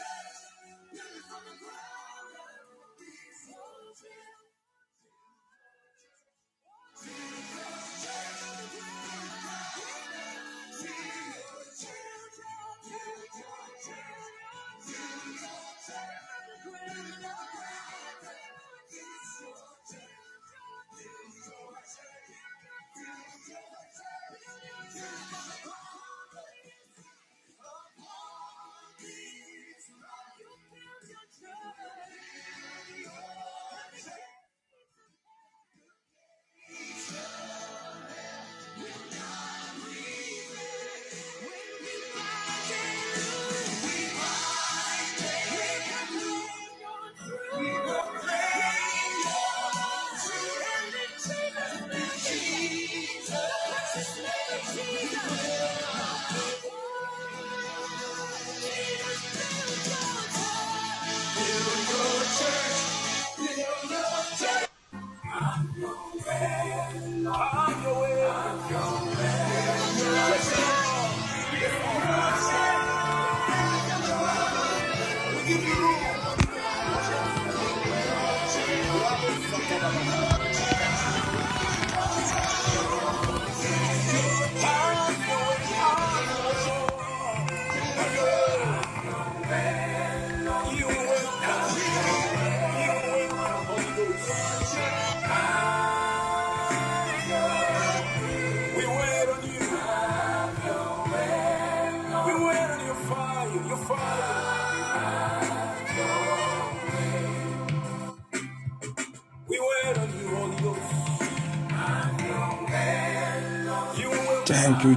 Yeah.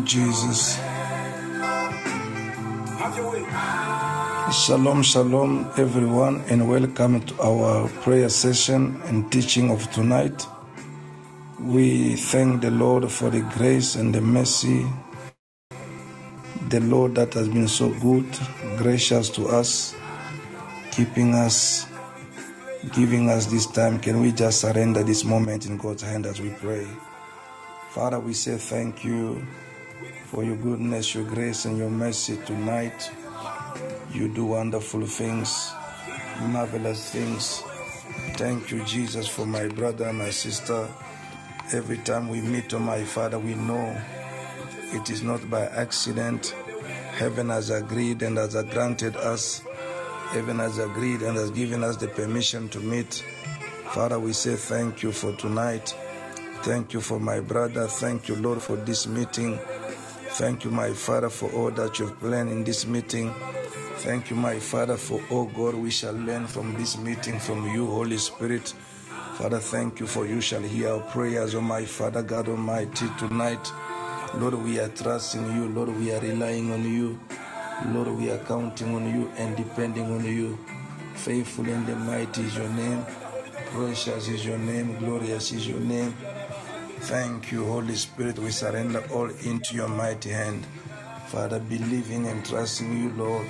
Jesus. Shalom, shalom, everyone, and welcome to our prayer session and teaching of tonight. We thank the Lord for the grace and the mercy. The Lord that has been so good, gracious to us, keeping us, giving us this time. Can we just surrender this moment in God's hand as we pray? Father, we say thank you for your goodness, your grace, and your mercy tonight. You do wonderful things, marvelous things. Thank you, Jesus, for my brother and my sister. Every time we meet, oh my Father, we know it is not by accident. Heaven has agreed and has granted us. Heaven has agreed and has given us the permission to meet. Father, we say thank you for tonight. Thank you for my brother. Thank you, Lord, for this meeting. Thank you, my Father, for all that you've planned in this meeting. Thank you, my Father, for all God we shall learn from this meeting from you, Holy Spirit. Father, thank you for you shall hear our prayers, oh my Father God Almighty, tonight. Lord, we are trusting you. Lord, we are relying on you. Lord, we are counting on you and depending on you. Faithful and mighty is your name. Precious is your name. Glorious is your name. Thank you, Holy Spirit. We surrender all into your mighty hand. Father, believing and trusting you, Lord.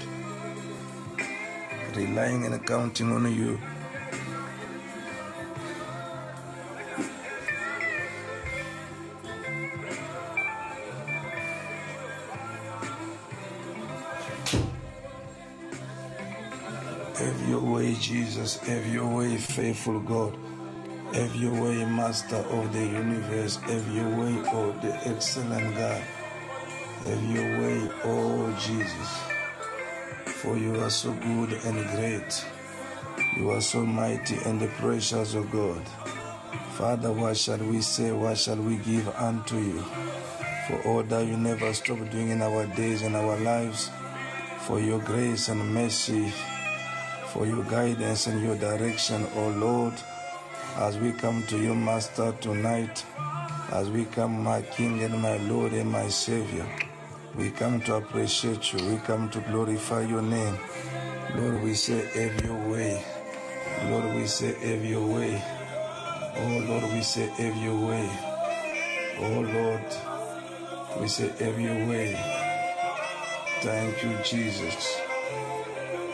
Relying and counting on you. Have your way, Jesus. Have your way, faithful God. Have way, Master of the universe. Have way, oh the excellent God. Have way, oh Jesus. For you are so good and great. You are so mighty and the precious, O God. Father, what shall we say? What shall we give unto you? For all that you never stop doing in our days and our lives, for your grace and mercy, for your guidance and your direction, O Lord, as we come to you, Master, tonight, as we come, my King and my Lord and my Savior, we come to appreciate you. We come to glorify your name. Lord, we say, have your way. Lord, we say, have your way. Oh, Lord, we say, have your way. Oh, Lord, we say, have your way. Thank you, Jesus.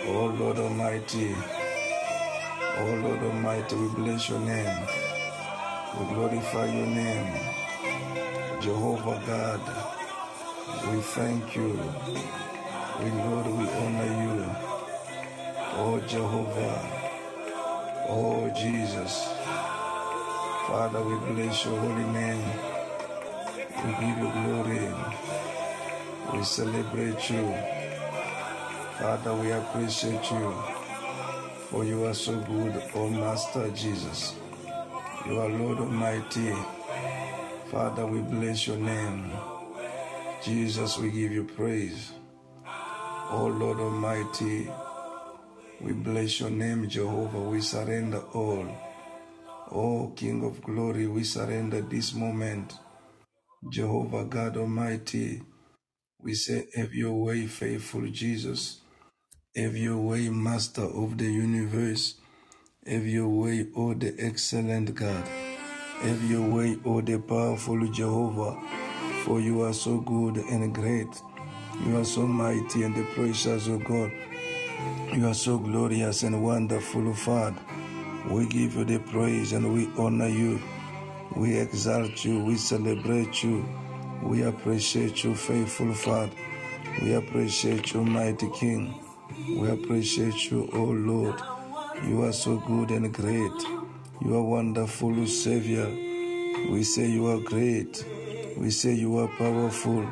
Oh, Lord Almighty. Oh, Lord Almighty, we bless your name. We glorify your name. Jehovah God, we thank you. We, Lord, we honor you. Oh Jehovah, oh Jesus. Father, we bless your holy name. We give you glory. We celebrate you. Father, we appreciate you. For you are so good, oh Master Jesus. You are Lord Almighty. Father, we bless your name. Jesus, we give you praise. Oh Lord Almighty, we bless your name, Jehovah. We surrender all. Oh King of glory, we surrender this moment. Jehovah God Almighty, we say, Have your way, faithful Jesus. Have your way, Master of the universe. Have your way, O the excellent God. Have your way, O the powerful Jehovah. For you are so good and great. You are so mighty and the precious, O God. You are so glorious and wonderful, Father. We give you the praise and we honor you. We exalt you. We celebrate you. We appreciate you, faithful Father. We appreciate you, mighty King. We appreciate you, O Lord. You are so good and great. You are wonderful, Savior. We say you are great. We say you are powerful.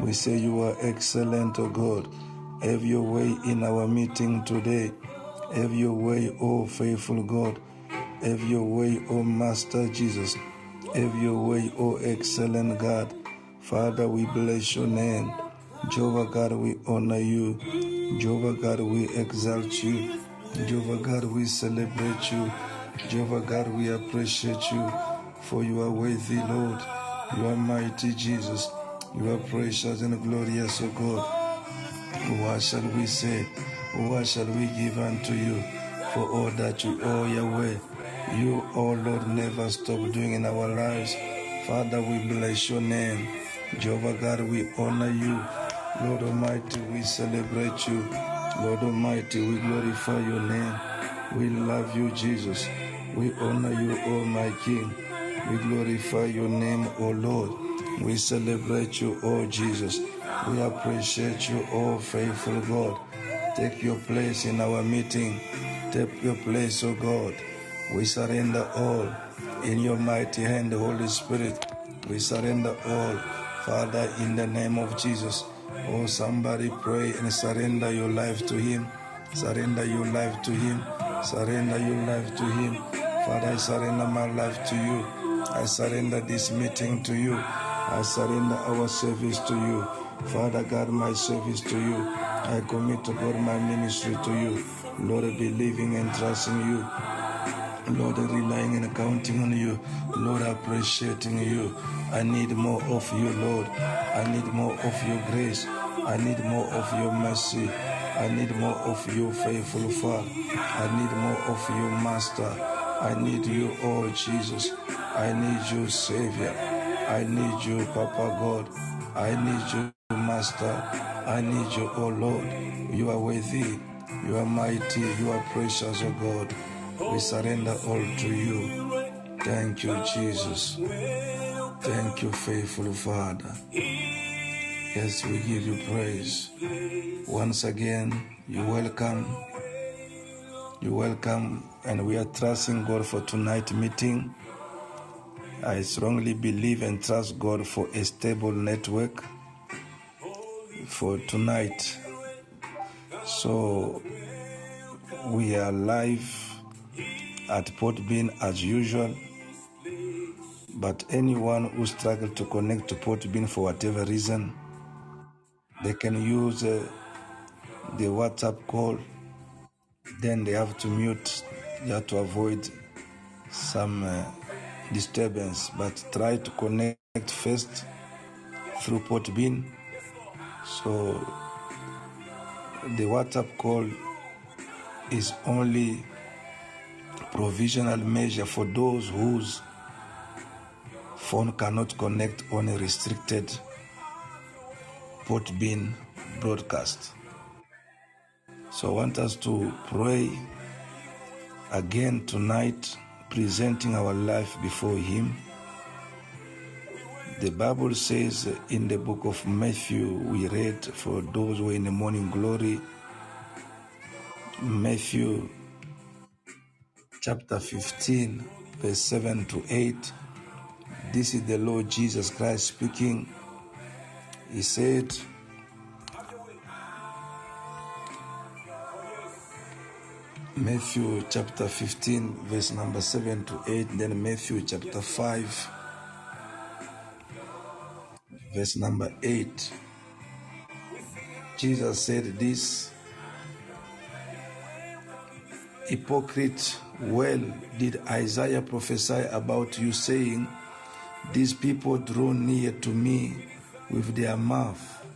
We say you are excellent, O God. Have your way in our meeting today. Have your way, O faithful God. Have your way, O Master Jesus. Have your way, O excellent God. Father, we bless your name. Jehovah God, we honor you. Jehovah God, we exalt you. Jehovah God, we celebrate you. Jehovah God, we appreciate you. For you are worthy, Lord. You are mighty, Jesus. You are precious and glorious, O God. What shall we say? What shall we give unto you for all that you owe Yahweh? You, O Lord, never stop doing in our lives. Father, we bless your name. Jehovah God, we honor you. Lord Almighty, we celebrate you. Lord Almighty, we glorify your name. We love you, Jesus. We honor you, O my King. We glorify your name, O Lord. We celebrate you, O Jesus. We appreciate you, O faithful God. Take your place in our meeting. Take your place, O God. We surrender all in your mighty hand, Holy Spirit. We surrender all, Father, in the name of Jesus. Oh, somebody pray and surrender your life to Him. Surrender your life to Him. Surrender your life to Him. Father, I surrender my life to you. I surrender this meeting to you. I surrender our service to you. Father God, my service to you. I commit to God my ministry to you. Lord, believing and trusting you. Lord, relying and counting on you. Lord, appreciating you. I need more of you, Lord. I need more of your grace. I need more of your mercy. I need more of your faithful Father. I need more of your Master. I need you, oh Jesus. I need you, Savior. I need you, Papa God. I need you, Master. I need you, oh Lord. You are worthy. You are mighty. You are precious, oh God. We surrender all to you. Thank you, Jesus. Thank you, faithful Father. Yes, we give you praise. Once again, you welcome. You welcome, and we are trusting God for tonight meeting. I strongly believe and trust God for a stable network for tonight. So we are live at Port Bean as usual. But anyone who struggle to connect to Podbean for whatever reason, they can use uh, the WhatsApp call. Then they have to mute, have to avoid some uh, disturbance. But try to connect first through Podbean. So the WhatsApp call is only provisional measure for those whose phone cannot connect on a restricted Podbean broadcast. So I want us to pray again tonight, presenting our life before Him. The Bible says in the book of Matthew, we read for those who are in the morning glory, Matthew chapter 15, verse 7 to 8. This is the Lord Jesus Christ speaking. He said, Matthew chapter 15, verse number 7 to 8, then Matthew chapter 5, verse number 8. Jesus said this Hypocrite, well did Isaiah prophesy about you, saying, These people draw near to me with their mouth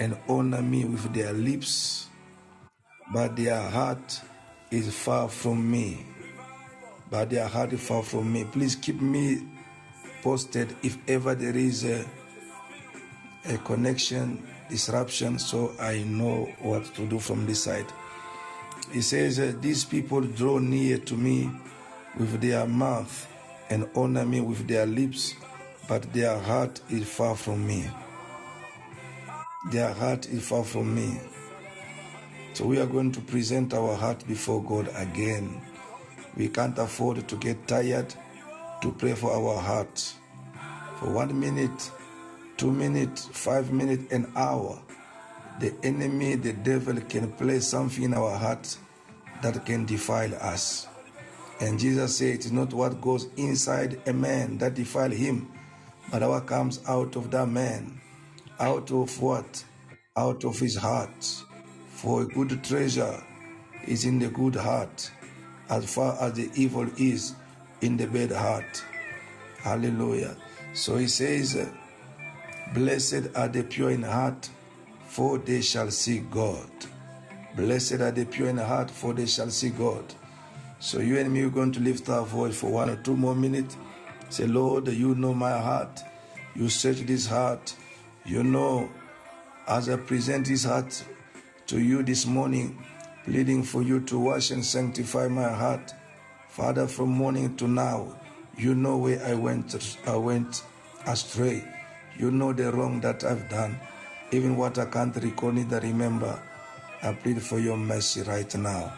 and honor me with their lips, but their heart is far from me. But their heart is far from me. Please keep me posted if ever there is a, a connection disruption so I know what to do from this side. He says, uh, These people draw near to me with their mouth and honor me with their lips, but their heart is far from me. Their heart is far from me. So we are going to present our heart before God again. We can't afford to get tired to pray for our heart. For one minute, two minutes, five minutes, an hour, the enemy, the devil can place something in our heart that can defile us. And Jesus said, It's not what goes inside a man that defile him, but what comes out of that man. Out of what? Out of his heart. For a good treasure is in the good heart, as far as the evil is in the bad heart. Hallelujah. So he says, Blessed are the pure in heart, for they shall see God. Blessed are the pure in heart, for they shall see God. So you and me are going to lift our voice for one or two more minutes. Say, Lord, you know my heart. You search this heart. You know, as I present this heart to you this morning, pleading for you to wash and sanctify my heart. Father, from morning to now, you know where I went, I went astray. You know the wrong that I've done, even what I can't recall, neither remember. I plead for your mercy right now.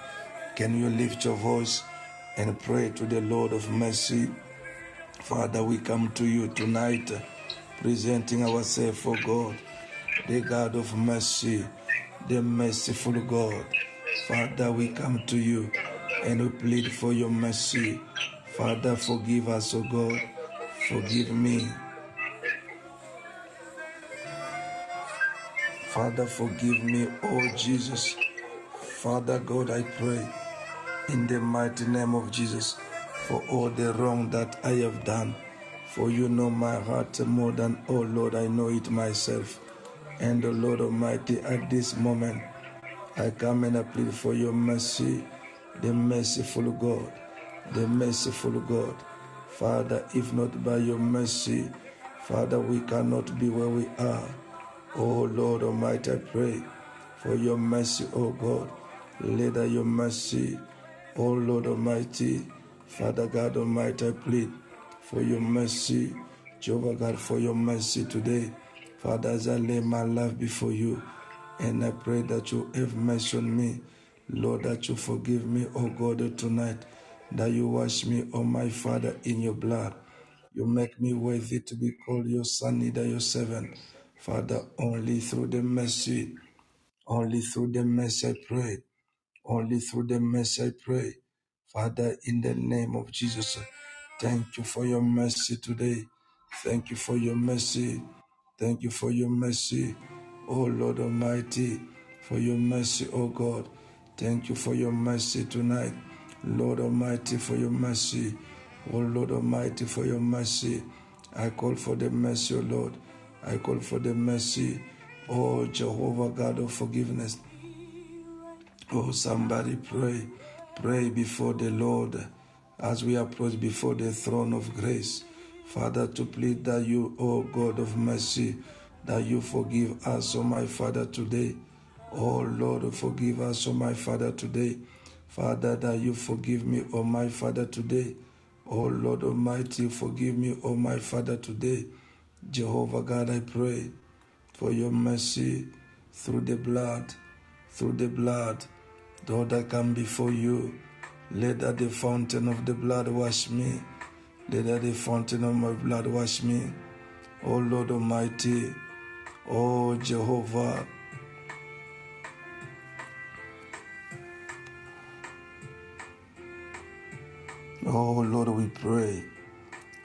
Can you lift your voice and pray to the Lord of mercy? Father, we come to you tonight, presenting ourselves for God, the God of mercy, the merciful God. Father, we come to you and we plead for your mercy. Father, forgive us, O God. Forgive me. Father, forgive me, oh Jesus. Father God, I pray in the mighty name of Jesus for all the wrong that I have done. For you know my heart more than, oh Lord, I know it myself. And, oh Lord Almighty, at this moment, I come and I plead for your mercy, the merciful God, the merciful God. Father, if not by your mercy, Father, we cannot be where we are. Oh Lord Almighty, I pray for your mercy, oh God. Let your mercy, oh Lord Almighty, Father God Almighty, I plead for your mercy, Jehovah God, for your mercy today. Father, as I lay my life before you, and I pray that you have mercy on me. Lord, that you forgive me, oh God, tonight, that you wash me, oh my Father, in your blood. You make me worthy to be called your son, neither your servant. Father, only through the mercy, only through the mercy I pray. Only through the mercy I pray. Father, in the name of Jesus, thank you for your mercy today. Thank you for your mercy. Thank you for your mercy, oh Lord Almighty, for your mercy, oh God. Thank you for your mercy tonight, Lord Almighty, for your mercy, oh Lord Almighty, for your mercy. I call for the mercy, oh Lord. I call for the mercy, oh Jehovah God of forgiveness. Oh, somebody pray. Pray before the Lord as we approach before the throne of grace. Father, to plead that you, oh God of mercy, that you forgive us, oh my Father, today. Oh Lord, forgive us, oh my Father, today. Father, that you forgive me, oh my Father, today. Oh Lord Almighty, forgive me, oh my Father, today. Jehovah God, I pray for your mercy through the blood, through the blood, Lord, I come before you. Let that the fountain of the blood wash me. Let that the fountain of my blood wash me. O Lord Almighty, O Jehovah, Oh Lord, we pray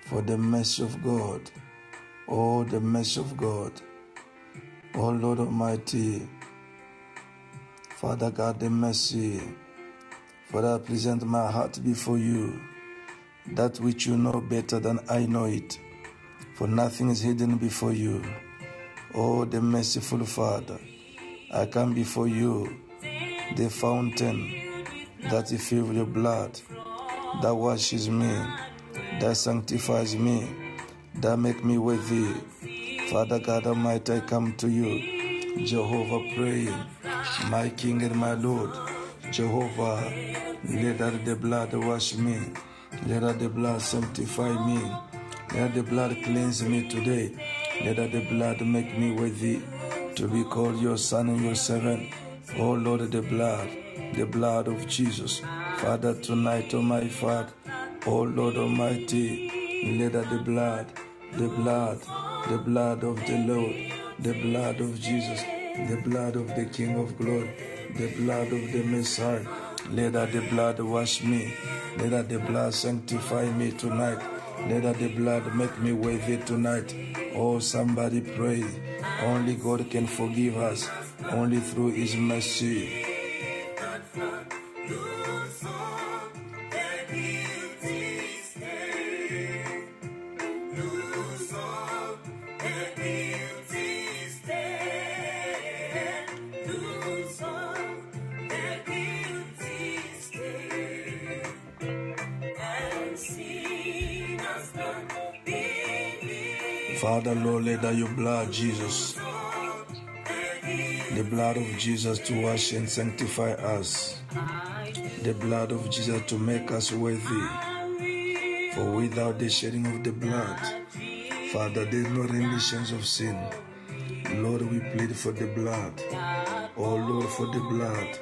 for the mercy of God. Oh, the mercy of God. Oh Lord Almighty, Father God, the mercy. Father, I present my heart before you, that which you know better than I know it, for nothing is hidden before you. Oh, the merciful Father, I come before you, the fountain that is filled with blood, that washes me, that sanctifies me, that make me worthy. Father God Almighty, I come to you, Jehovah, praying, my King and my Lord, Jehovah, let the blood wash me, let the blood sanctify me, let the blood cleanse me today, let the blood make me worthy to be called your son and your servant. Oh Lord, the blood, the blood of Jesus. Father, tonight, oh my Father, oh Lord Almighty, let the blood, the blood, the blood of the Lord, the blood of Jesus, the blood of the King of glory, the blood of the Messiah. Let that the blood wash me. Let that the blood sanctify me tonight. Let that the blood make me worthy tonight. Oh, somebody pray. Only God can forgive us. Only through His mercy. Father, Lord, let that your blood, Jesus, the blood of Jesus to wash and sanctify us, the blood of Jesus to make us worthy. For without the shedding of the blood, Father, there is no remission of sin. Lord, we plead for the blood. Oh Lord, for the blood,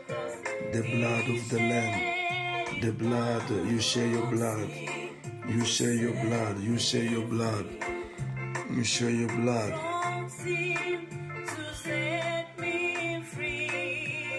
the blood of the Lamb, the blood, you share your blood, you share your blood, you share your blood, you share your blood. Me me me.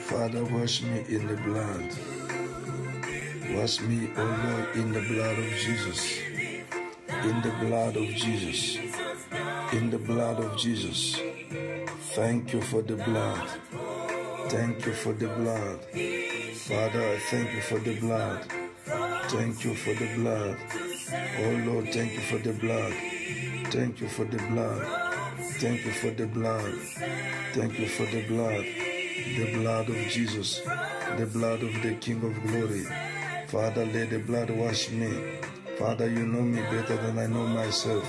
Father, wash me in the blood. Wash me, O Lord, in the blood of Jesus. In the blood of Jesus. In the blood of Jesus. Thank you for the blood. Thank you for the blood. Father, I thank you for the blood. Thank you for the blood. Oh Lord, thank you for the blood. Thank you for the blood. Thank you for the blood. Thank you for the blood. The blood of Jesus. The blood of the King of glory. Father, let the blood wash me. Father, you know me better than I know myself.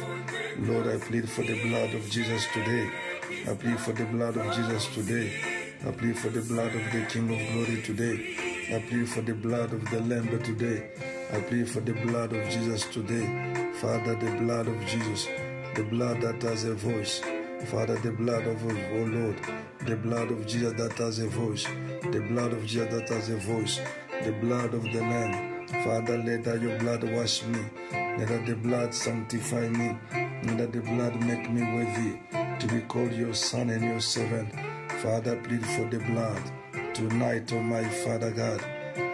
Lord, I plead for the blood of Jesus today. I plead for the blood of Jesus today. I plead for the blood of the King of glory today. I plead for the blood of the Lamb today. I plead for the blood of Jesus today. Father, the blood of Jesus, the blood that has a voice. Father, the blood of oh Lord, the blood of Jesus that has a voice. The blood of Jesus that has a voice. The blood of the Lamb. Father, let that your blood wash me. Let that the blood sanctify me. Let the blood make me worthy to be called your son and your servant. Father, plead for the blood. Tonight, oh my Father God,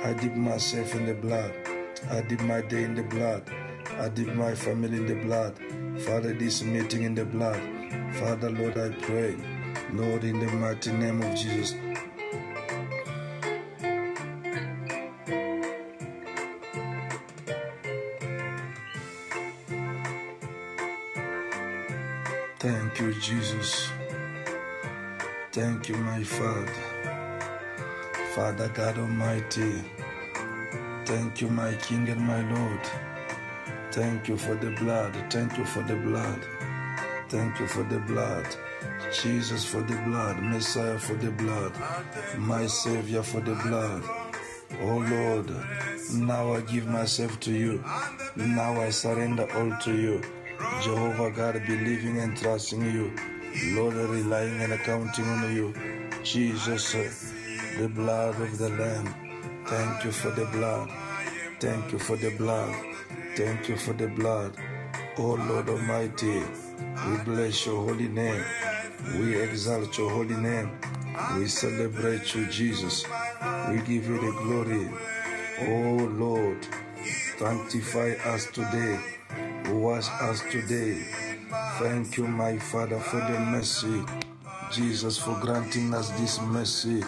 I dip myself in the blood. I dip my day in the blood. I dip my family in the blood. Father, this meeting in the blood. Father, Lord, I pray. Lord, in the mighty name of Jesus. You, Jesus. Thank you, my Father. Father God Almighty. Thank you, my King and my Lord. Thank you for the blood. Thank you for the blood. Thank you for the blood. Jesus for the blood, Messiah for the blood, my Savior for the blood. Oh Lord, now I give myself to you. Now I surrender all to you. Jehovah God, believing and trusting you. Lord, relying and accounting on you. Jesus, the blood of the Lamb. Thank you for the blood. Thank you for the blood. Thank you for the blood. Oh Lord Almighty, we bless your holy name. We exalt your holy name. We celebrate you, Jesus. We give you the glory. Oh Lord, sanctify us today. Wash us today. Thank you, my Father, for the mercy. Jesus, for granting us this mercy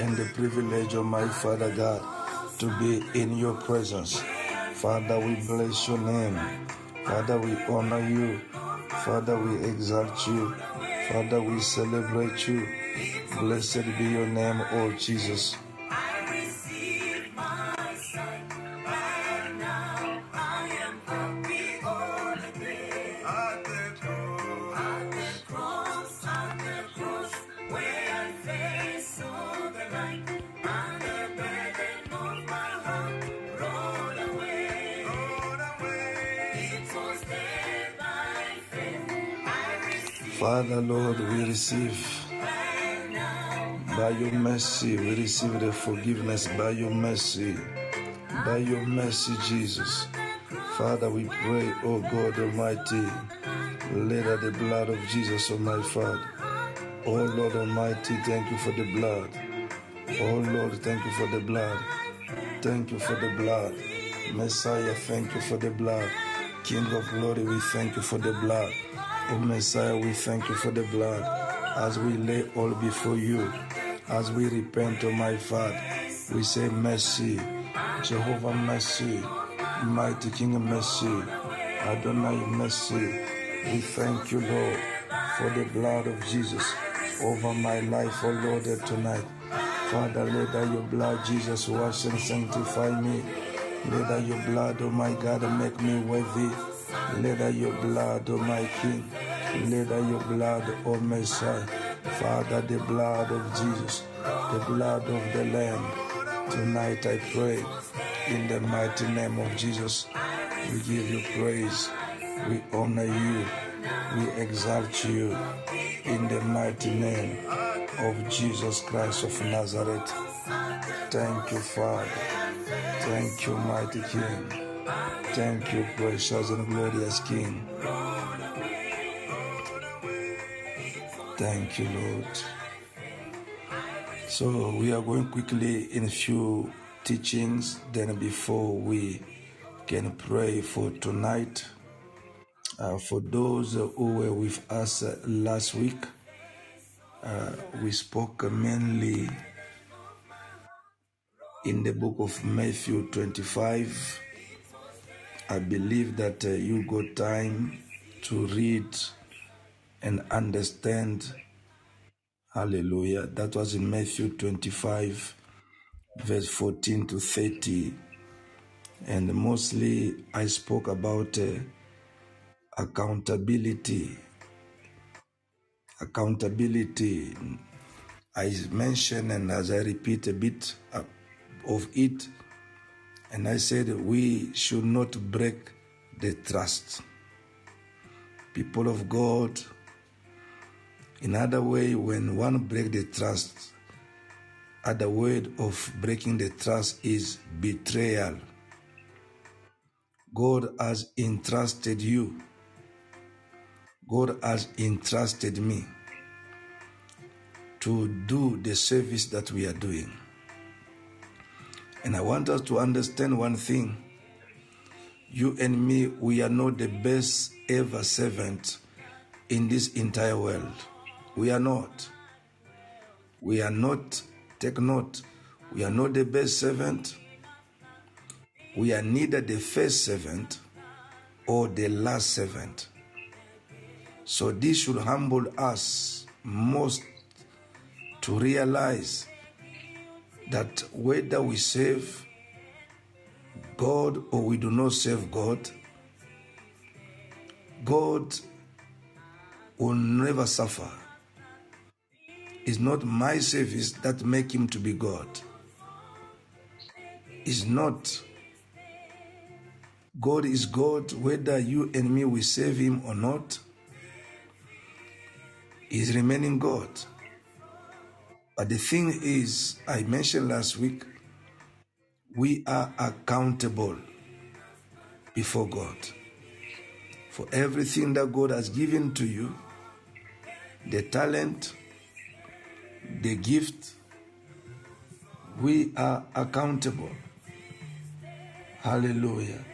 and the privilege of my Father God to be in your presence. Father, we bless your name. Father, we honor you. Father, we exalt you. Father, we celebrate you. Blessed be your name, O Jesus. Father, Lord, we receive by your mercy, we receive the forgiveness by your mercy. By your mercy, Jesus. Father, we pray, O God Almighty, let the blood of Jesus, O my Father. Oh Lord Almighty, thank you for the blood. Oh Lord, thank you for the blood. Thank you for the blood. Messiah, thank you for the blood. King of glory, we thank you for the blood. Oh Messiah, we thank you for the blood. As we lay all before you, as we repent, oh my Father, we say mercy. Jehovah mercy. Mighty King mercy. Adonai mercy. We thank you, Lord, for the blood of Jesus over my life, oh Lord, tonight. Father, let that your blood, Jesus, wash and sanctify me. Let that your blood, oh my God, make me worthy. Let that your blood, oh my King. Let your blood, oh Messiah. Father, the blood of Jesus, the blood of the Lamb. Tonight I pray in the mighty name of Jesus. We give you praise. We honor you. We exalt you in the mighty name of Jesus Christ of Nazareth. Thank you, Father. Thank you, mighty King. Thank you, precious and glorious King. Thank you, Lord. So we are going quickly in a few teachings. Then before we can pray for tonight, uh, for those who were with us last week, uh, we spoke mainly in the book of Matthew 25. I believe that uh, you got time to read and understand. Hallelujah. That was in Matthew 25, verse 14 to 30. And mostly I spoke about uh, accountability. Accountability. I mentioned and as I repeat a bit uh, of it, and I said we should not break the trust. People of God, in other way, when one break the trust, other word of breaking the trust is betrayal. God has entrusted you. God has entrusted me to do the service that we are doing. And I want us to understand one thing. You and me, we are not the best ever servant in this entire world. We are not. We are not, take note, we are not the best servant. We are neither the first servant or the last servant. So this should humble us most to realize that whether we serve God or we do not serve God, God will never suffer It's not my service that make him to be God. It's not. God is God whether you and me will save him or not. He's remaining God. But the thing is, I mentioned last week, we are accountable before God for everything that God has given to you the talent, the gift. We are accountable. Hallelujah.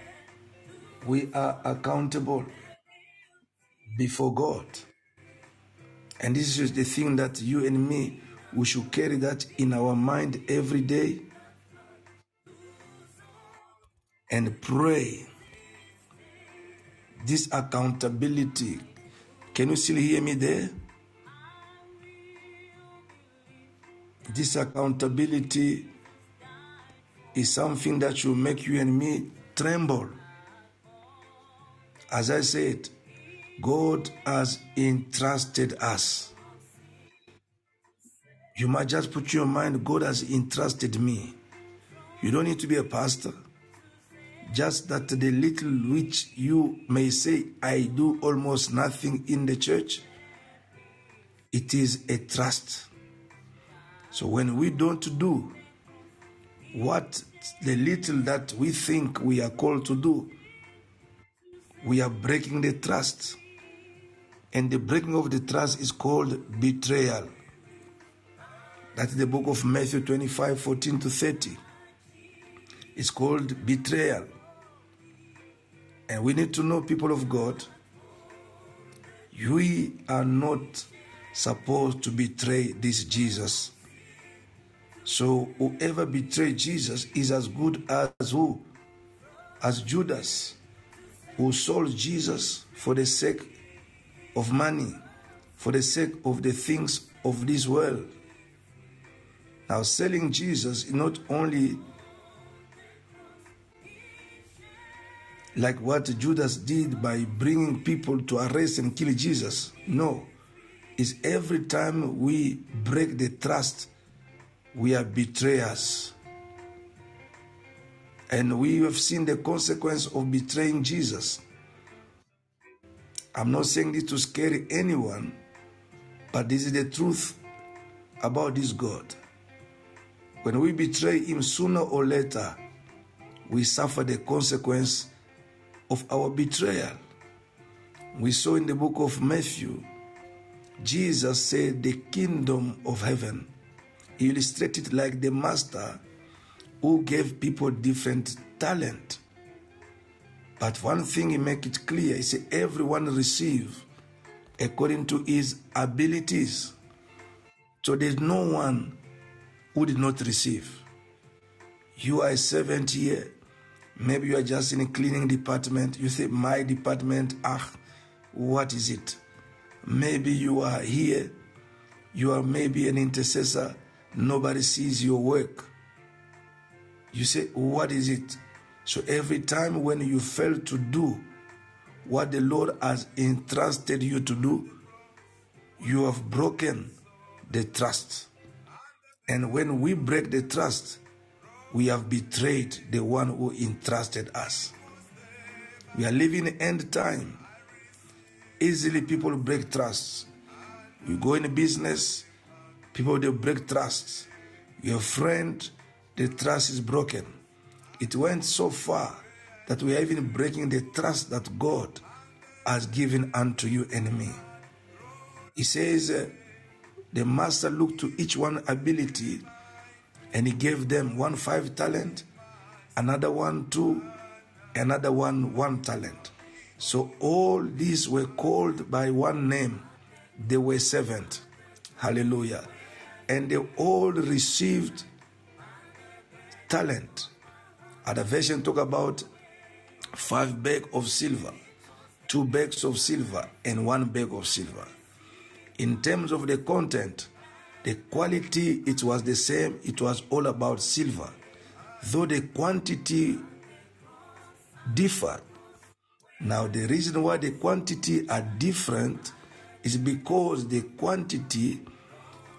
We are accountable before God. And this is the thing that you and me, we should carry that in our mind every day and pray. This accountability. Can you still hear me there? This accountability is something that should make you and me tremble. As I said, God has entrusted us. You might just put your mind, God has entrusted me. You don't need to be a pastor. Just that the little which you may say, I do almost nothing in the church, it is a trust. So when we don't do what the little that we think we are called to do, we are breaking the trust. And the breaking of the trust is called betrayal. That's the book of Matthew 25 14 to 30. It's called betrayal. And we need to know, people of God, we are not supposed to betray this Jesus. So whoever betrayed Jesus is as good as who? As Judas, who sold Jesus for the sake of money, for the sake of the things of this world. Now, selling Jesus is not only like what Judas did by bringing people to arrest and kill Jesus. No, is every time we break the trust, we are betrayers. And we have seen the consequence of betraying Jesus. I'm not saying this to scare anyone, but this is the truth about this God. When we betray Him sooner or later, we suffer the consequence of our betrayal. We saw in the book of Matthew, Jesus said, The kingdom of heaven. Illustrated like the master who gave people different talent. But one thing he make it clear, he said, everyone receive according to his abilities. So there's no one who did not receive. You are a servant here. Maybe you are just in a cleaning department. You say, my department, ah, what is it? Maybe you are here. You are maybe an intercessor. Nobody sees your work. You say, what is it? So every time when you fail to do what the Lord has entrusted you to do, you have broken the trust. And when we break the trust, we have betrayed the one who entrusted us. We are living end time. Easily people break trust. You go in business, people they break trust. Your friend, the trust is broken. It went so far that we are even breaking the trust that God has given unto you and me. He says, uh, the master looked to each one ability and he gave them one five talent, another one two, another one one talent. So all these were called by one name. They were servant. Hallelujah. And they all received talent. Other version talk about five bag of silver, two bags of silver, and one bag of silver. In terms of the content, the quality it was the same. It was all about silver, though the quantity differed. Now the reason why the quantity are different is because the quantity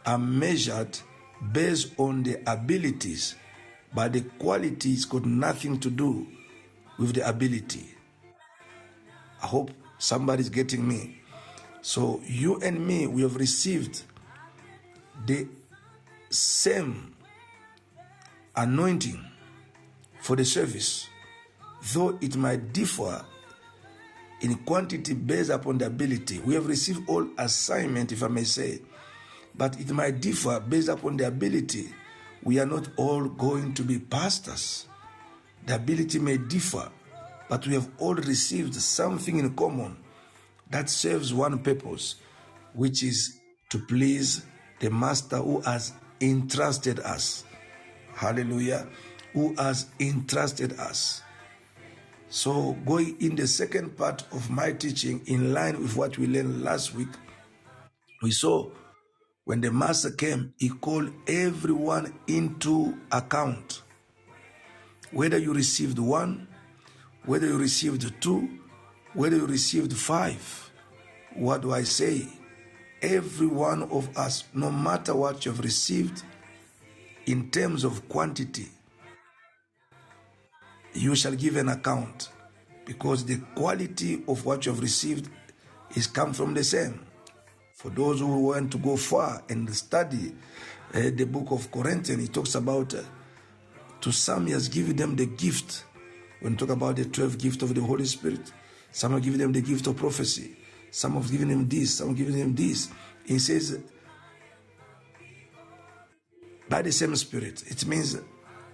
are measured based on the abilities, but the qualities got nothing to do with the ability. I hope somebody's getting me. So you and me, we have received the same anointing for the service, though it might differ in quantity based upon the ability. We have received all assignment, if I may say, but it might differ based upon the ability. We are not all going to be pastors. The ability may differ, but we have all received something in common that serves one purpose, which is to please the Master who has entrusted us. Hallelujah. Who has entrusted us. So, going in the second part of my teaching, in line with what we learned last week, we saw when the Master came, he called everyone into account. Whether you received one, whether you received two, whether you received five, what do I say? Every one of us, no matter what you've received in terms of quantity, you shall give an account because the quality of what you have received is come from the same. For those who want to go far and study uh, the book of Corinthians, he talks about uh, to some he has given them the gift. When talk about the 12 gift of the Holy Spirit, some have given them the gift of prophecy, some have given them this, some have given them this. He says, by the same spirit, it means it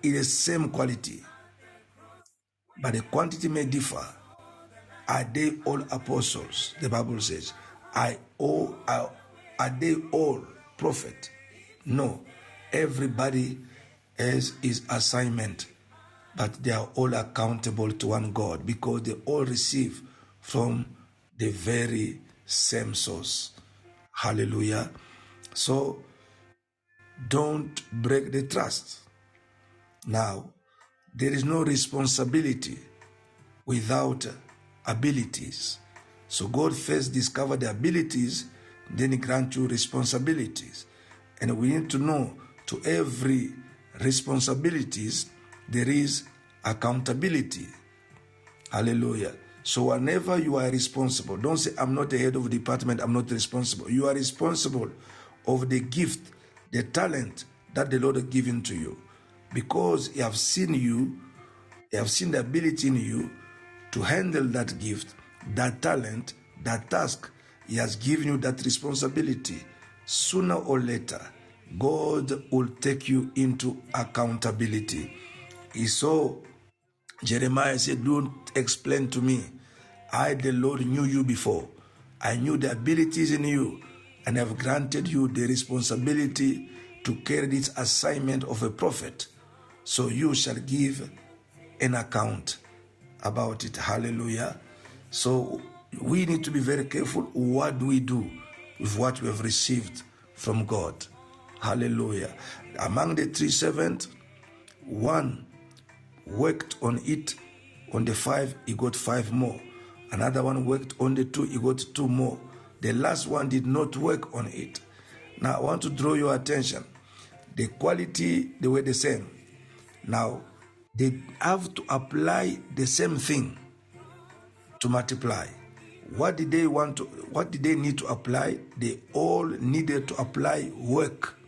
is same quality but the quantity may differ. Are they all apostles? The Bible says. I all are, are they all prophet? No. Everybody has his assignment, but they are all accountable to one God because they all receive from the very same source. Hallelujah. So don't break the trust. Now, there is no responsibility without abilities. So God first discovered the abilities, then He grant you responsibilities. And we need to know to every responsibilities there is accountability. Hallelujah. So whenever you are responsible, don't say, I'm not the head of the department, I'm not responsible. You are responsible of the gift, the talent that the Lord has given to you because He have seen you, He have seen the ability in you to handle that gift, that talent, that task. He has given you that responsibility. Sooner or later, God will take you into accountability. He saw Jeremiah said, Don't explain to me. I, the Lord, knew you before. I knew the abilities in you and have granted you the responsibility to carry this assignment of a prophet. So you shall give an account about it. Hallelujah. So we need to be very careful. What do we do with what we have received from God? Hallelujah. Among the three servants, one worked on it. On the five, he got five more. Another one worked on the two, he got two more. The last one did not work on it. Now, I want to draw your attention. The quality, they were the same. Now, they have to apply the same thing to multiply. What did they want to, what did they need to apply? They all needed to apply work.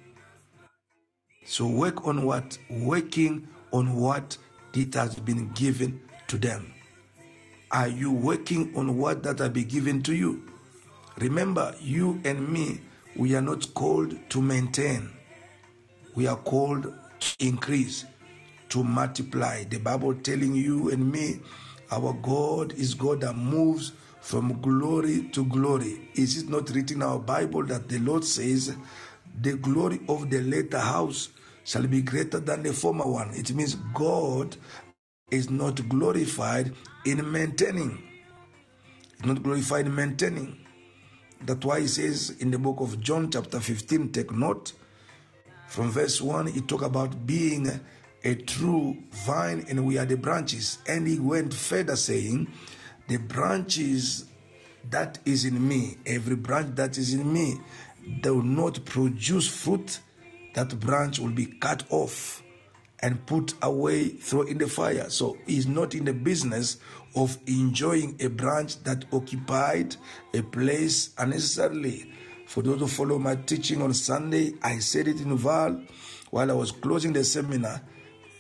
So work on what? Working on what it has been given to them. Are you working on what that has been given to you? Remember, you and me, we are not called to maintain. We are called to increase, to multiply. The Bible telling you and me, our God is God that moves from glory to glory. Is it not written in our Bible that the Lord says, the glory of the later house shall be greater than the former one? It means God is not glorified in maintaining. Not glorified in maintaining. That's why he says in the book of John, chapter 15, take note. From verse 1, he talk about being a true vine and we are the branches. And he went further saying, The branches that is in me, every branch that is in me, do not produce fruit, that branch will be cut off and put away, throw in the fire. So he's not in the business of enjoying a branch that occupied a place unnecessarily. For those who follow my teaching on Sunday, I said it in Val while I was closing the seminar.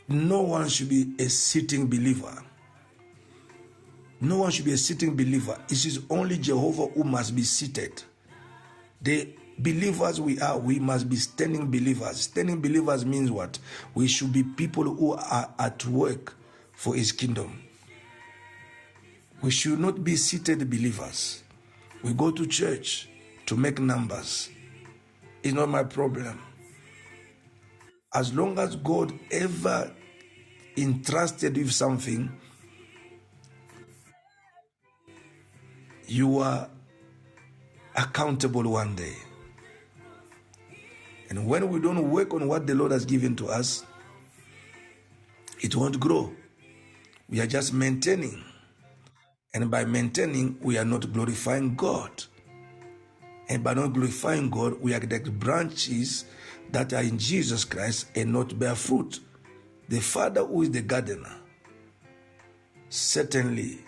No one should be a sitting believer. No one should be a sitting believer. It is only Jehovah who must be seated. The believers we are, we must be standing believers. Standing believers means what? We should be people who are at work for his kingdom. We should not be seated believers. We go to church to make numbers. It's not my problem. As long as God ever entrusted with something, you are accountable one day. And when we don't work on what the Lord has given to us, it won't grow. We are just maintaining. And by maintaining, we are not glorifying God. And by not glorifying God, we are like branches that are in Jesus Christ and not bear fruit. The Father, who is the gardener, certainly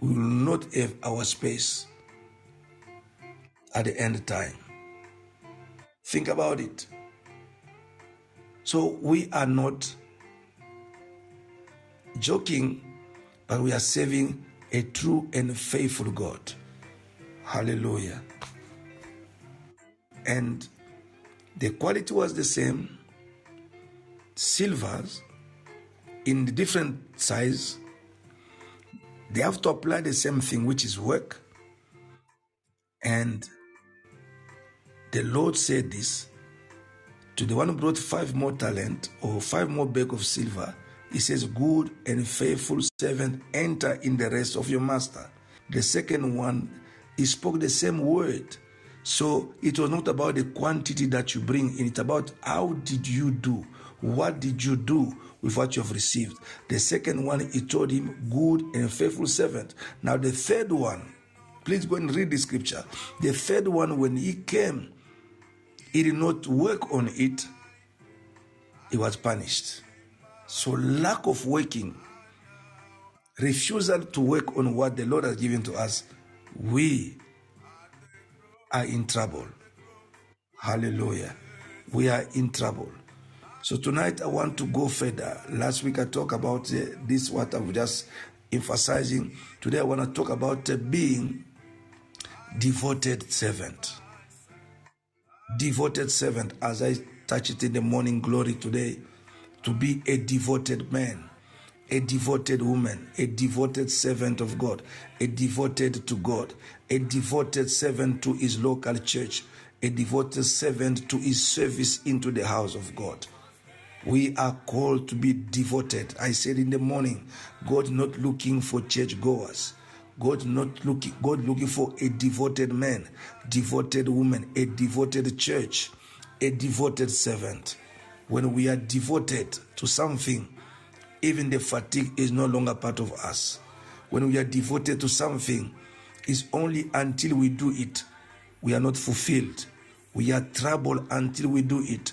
will not have our space at the end time. Think about it. So we are not joking, but we are serving a true and faithful God. Hallelujah. And the quality was the same silvers in different size they have to apply the same thing which is work. And the lord said this to the one who brought five more talent or five more bag of silver he says good and faithful servant enter in the rest of your master the second one he spoke the same word. So it was not about the quantity that you bring in it's about how did you do what did you do with what you have received? The second one he told him good and faithful servant. Now the third one please go and read the scripture. The third one when he came he did not work on it. He was punished. So lack of working refusal to work on what the lord has given to us we are in trouble. Hallelujah. We are in trouble so tonight I want to go further. Last week I talked about uh, this, what I'm just emphasizing. Today I want to talk about uh, being devoted servant. Devoted servant, as I touch it in the morning glory today, to be a devoted man, a devoted woman, a devoted servant of God, a devoted to God, a devoted servant to his local church, a devoted servant to his service into the house of God. We are called to be devoted. I said in the morning, God not looking for church goers. God not looking God looking for a devoted man, devoted woman, a devoted church, a devoted servant. When we are devoted to something, even the fatigue is no longer part of us. When we are devoted to something, it's only until we do it, we are not fulfilled. We are troubled until we do it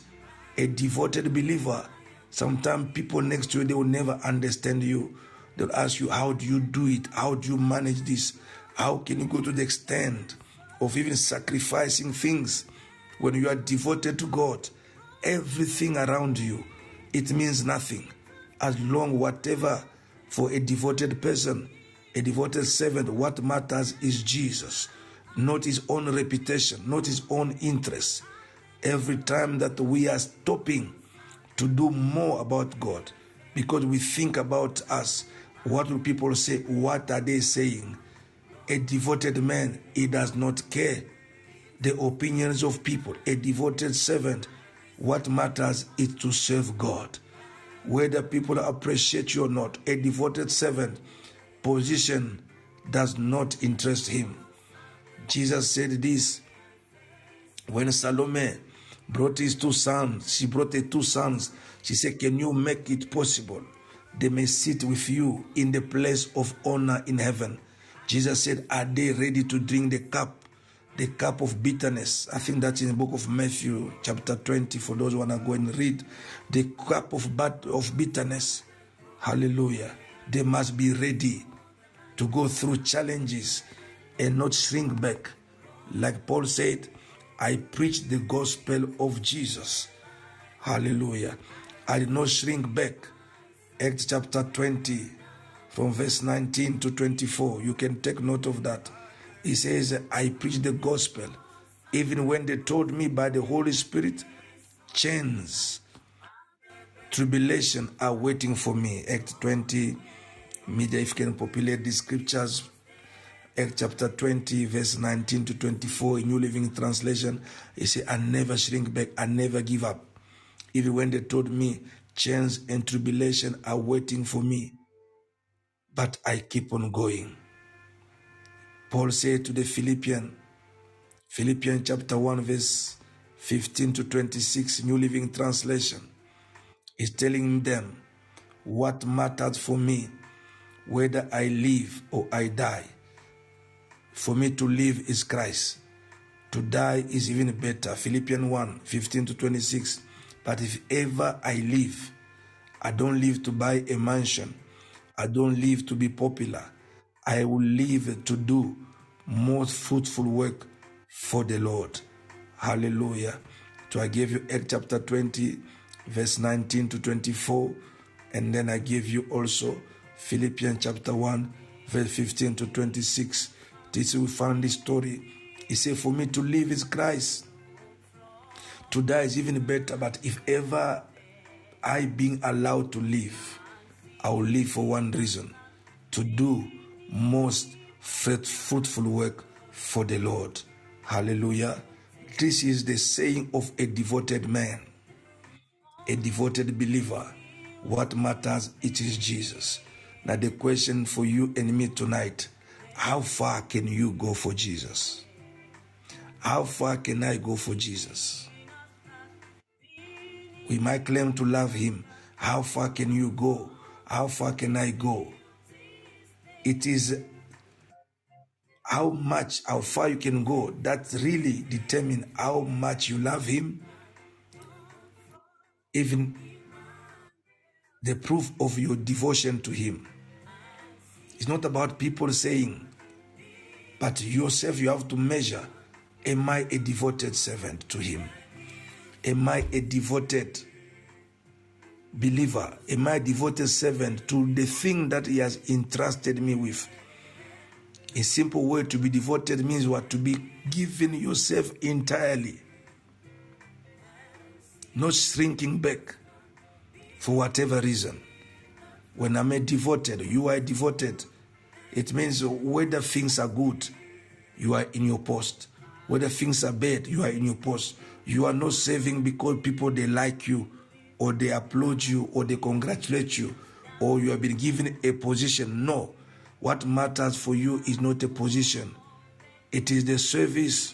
a devoted believer, sometimes people next to you they will never understand you. They'll ask you, How do you do it? How do you manage this? How can you go to the extent of even sacrificing things when you are devoted to God? Everything around you, it means nothing. As long whatever for a devoted person, a devoted servant, what matters is Jesus, not his own reputation, not his own interest every time that we are stopping to do more about God because we think about us. What will people say? What are they saying? A devoted man, he does not care the opinions of people. A devoted servant, what matters is to serve God. Whether people appreciate you or not, a devoted servant, position does not interest him. Jesus said this when Salome brought his two sons. She brought the two sons. She said, Can you make it possible? They may sit with you in the place of honor in heaven. Jesus said, Are they ready to drink the cup the cup of bitterness. I think that's in the book of Matthew, chapter 20, for those who want to go and read. The cup of, bat- of bitterness. Hallelujah. They must be ready to go through challenges and not shrink back. Like Paul said, I preach the gospel of Jesus. Hallelujah. I did not shrink back. Acts chapter 20, from verse 19 to 24. You can take note of that. He says, I preach the gospel. Even when they told me by the Holy Spirit, chains, tribulation are waiting for me. Act 20, media, if you can populate the scriptures. Act chapter 20, verse 19 to 24, in New Living Translation, he said, I never shrink back, I never give up. Even when they told me chains and tribulation are waiting for me, but I keep on going. Paul said to the Philippian, Philippians chapter 1, verse 15 to 26, New Living Translation, is telling them what matters for me, whether I live or I die. For me to live is Christ. To die is even better. Philippians 1 15 to 26. But if ever I live, I don't live to buy a mansion. I don't live to be popular. I will live to do most fruitful work for the Lord. Hallelujah. So I gave you Acts chapter 20, verse 19 to 24. And then I gave you also Philippians chapter 1, verse 15 to 26. This we found this story. He said, For me to live is Christ. To die is even better, but if ever I being allowed to live, I will live for one reason to do most fruitful work for the Lord. Hallelujah. This is the saying of a devoted man, a devoted believer. What matters, it is Jesus. Now, the question for you and me tonight how far can you go for Jesus? How far can I go for Jesus? We might claim to love Him. How far can you go? How far can I go? It is how much, how far you can go that really determine how much you love Him. Even the proof of your devotion to Him. It's not about people saying, but yourself, you have to measure Am I a devoted servant to Him? Am I a devoted believer? Am I a devoted servant to the thing that He has entrusted me with? A simple way to be devoted means what? To be given yourself entirely, not shrinking back for whatever reason. When I'm a devoted, you are devoted. It means whether things are good, you are in your post. Whether things are bad, you are in your post. You are not saving because people they like you, or they applaud you, or they congratulate you, or you have been given a position. No. What matters for you is not a position. It is the service.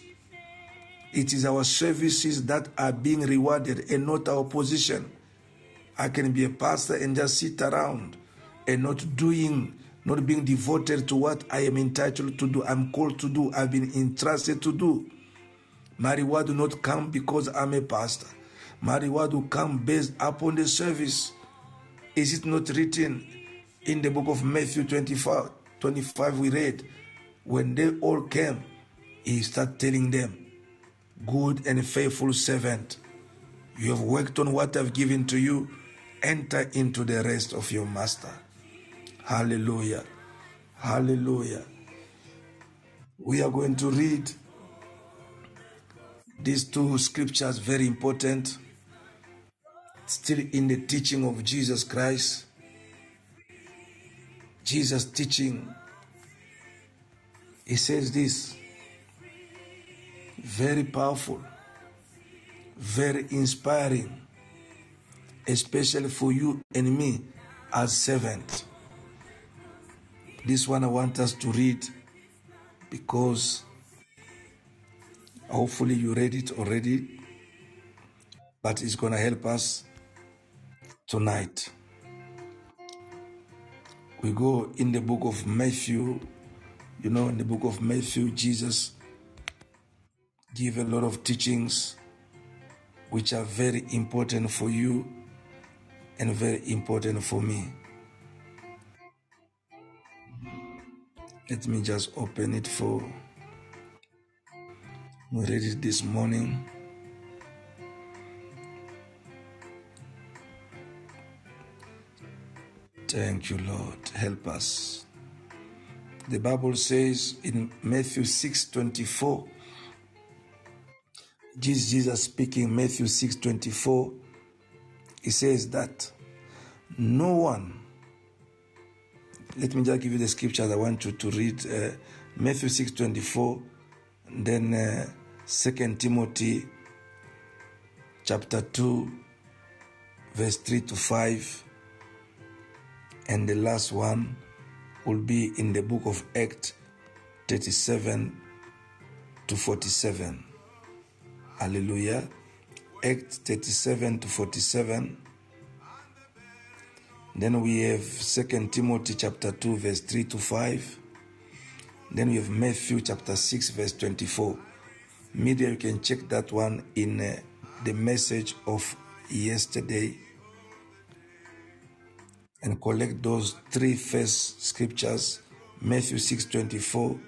It is our services that are being rewarded and not our position. I can be a pastor and just sit around and not doing, not being devoted to what I am entitled to do, I'm called to do, I've been entrusted to do. My reward will not come because I'm a pastor. My reward will come based upon the service. Is it not written in the book of Matthew 25, 25 we read, when they all came, he started telling them, Good and faithful servant, you have worked on what I've given to you, enter into the rest of your master. Hallelujah. Hallelujah. We are going to read these two scriptures, very important, still in the teaching of Jesus Christ. Jesus teaching, he says this very powerful, very inspiring, especially for you and me as servants. This one I want us to read because hopefully you read it already, but it's going to help us tonight. We go in the book of Matthew, you know, in the book of Matthew, Jesus give a lot of teachings which are very important for you and very important for me. Let me just open it for we read it this morning. Thank you, Lord. Help us. The Bible says in Matthew 6 24, Jesus, Jesus speaking, Matthew 6 24, he says that no one, let me just give you the scriptures I want you to read uh, Matthew 6 24, then uh, 2 Timothy chapter 2, verse 3 to 5, and the last one will be in the book of Acts 37 to 47. Hallelujah. Acts 37 to 47. Then we have 2 Timothy chapter 2 verse 3 to 5. Then we have Matthew chapter 6 verse 24. Media, you can check that one in uh, the message of yesterday and collect those three first scriptures Matthew 6 24,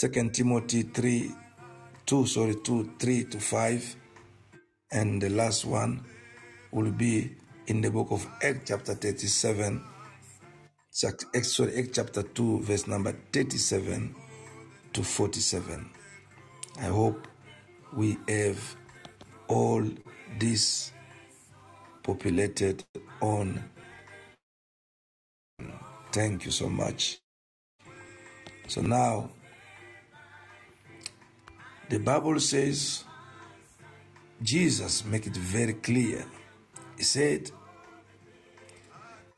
2 Timothy 3 2, sorry, 2 3 to 5, and the last one will be in the book of Acts, chapter 37, Acts, sorry, Acts chapter 2, verse number 37 to 47. I hope we have all this populated on. Thank you so much. So now, the Bible says, Jesus make it very clear. He said,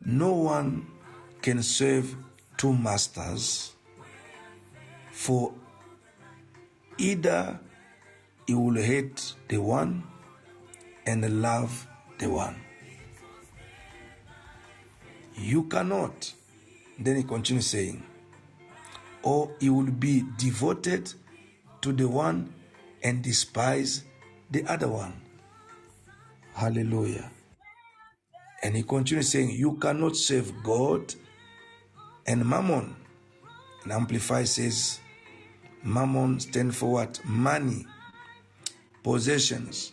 no one can serve two masters for either he will hate the one and love the one. You cannot. Then he continues saying, or he will be devoted to the one and despise the other one. Hallelujah. And he continues saying, You cannot serve God and Mammon. And Amplify says, Mammon stand for what? Money, possessions,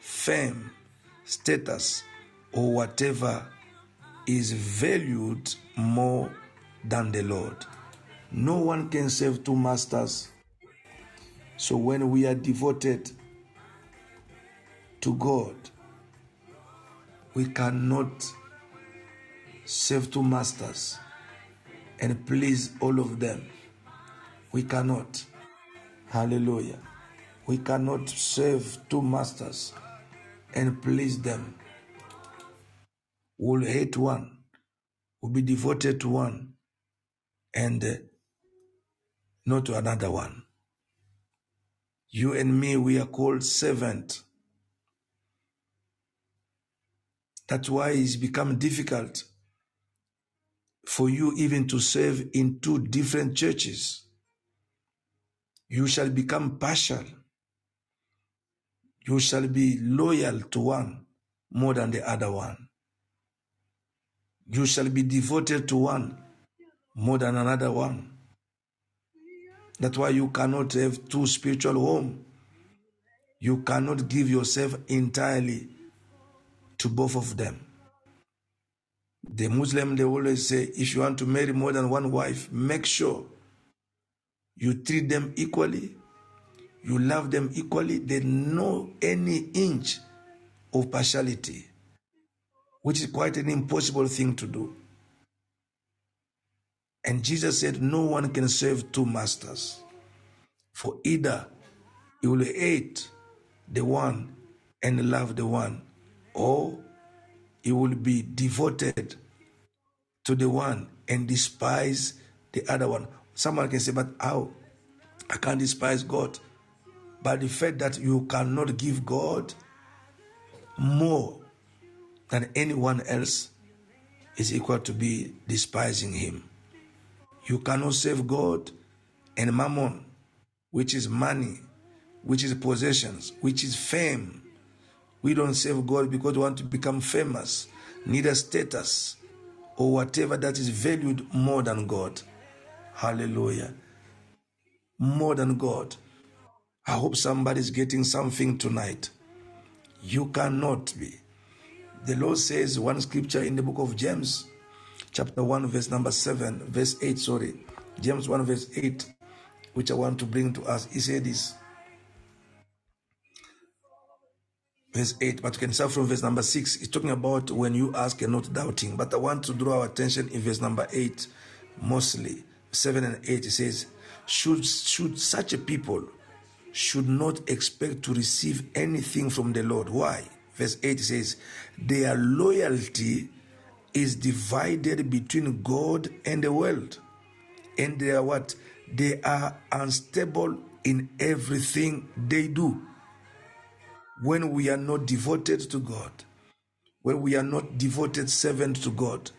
fame, status, or whatever is valued more than the Lord. No one can serve two masters. So when we are devoted to God, we cannot serve two masters and please all of them. We cannot. Hallelujah. We cannot serve two masters and please them. We'll hate one, we'll be devoted to one, and uh, not to another one. You and me, we are called servant. That's why it's become difficult for you even to serve in two different churches. You shall become partial. You shall be loyal to one more than the other one. You shall be devoted to one more than another one. That's why you cannot have two spiritual home. You cannot give yourself entirely to both of them. The Muslim, they always say, if you want to marry more than one wife, make sure you treat them equally, you love them equally, they know any inch of partiality, which is quite an impossible thing to do. And Jesus said, No one can serve two masters, for either he will hate the one and love the one, or he will be devoted to the one and despise the other one. Someone can say, But how? I can't despise God. But the fact that you cannot give God more than anyone else is equal to be despising Him. You cannot serve God and Mammon which is money, which is possessions, which is fame. We don't serve God because we want to become famous, neither status or whatever that is valued more than God. Hallelujah. More than God. I hope somebody's getting something tonight. You cannot be. The Lord says one scripture in the book of James, chapter 1, verse number 7, verse 8, sorry. James 1, verse 8, which I want to bring to us. He said this. Verse 8, but you can start from verse number 6. He's talking about when you ask and not doubting. But I want to draw our attention in verse number 8, mostly. 7 and 8, it says, should, should such a people should not expect to receive anything from the Lord. Why? Verse 8 says, Their loyalty is divided between God and the world. And they are what? They are unstable in everything they do. When we are not devoted to God, when we are not devoted servant to God,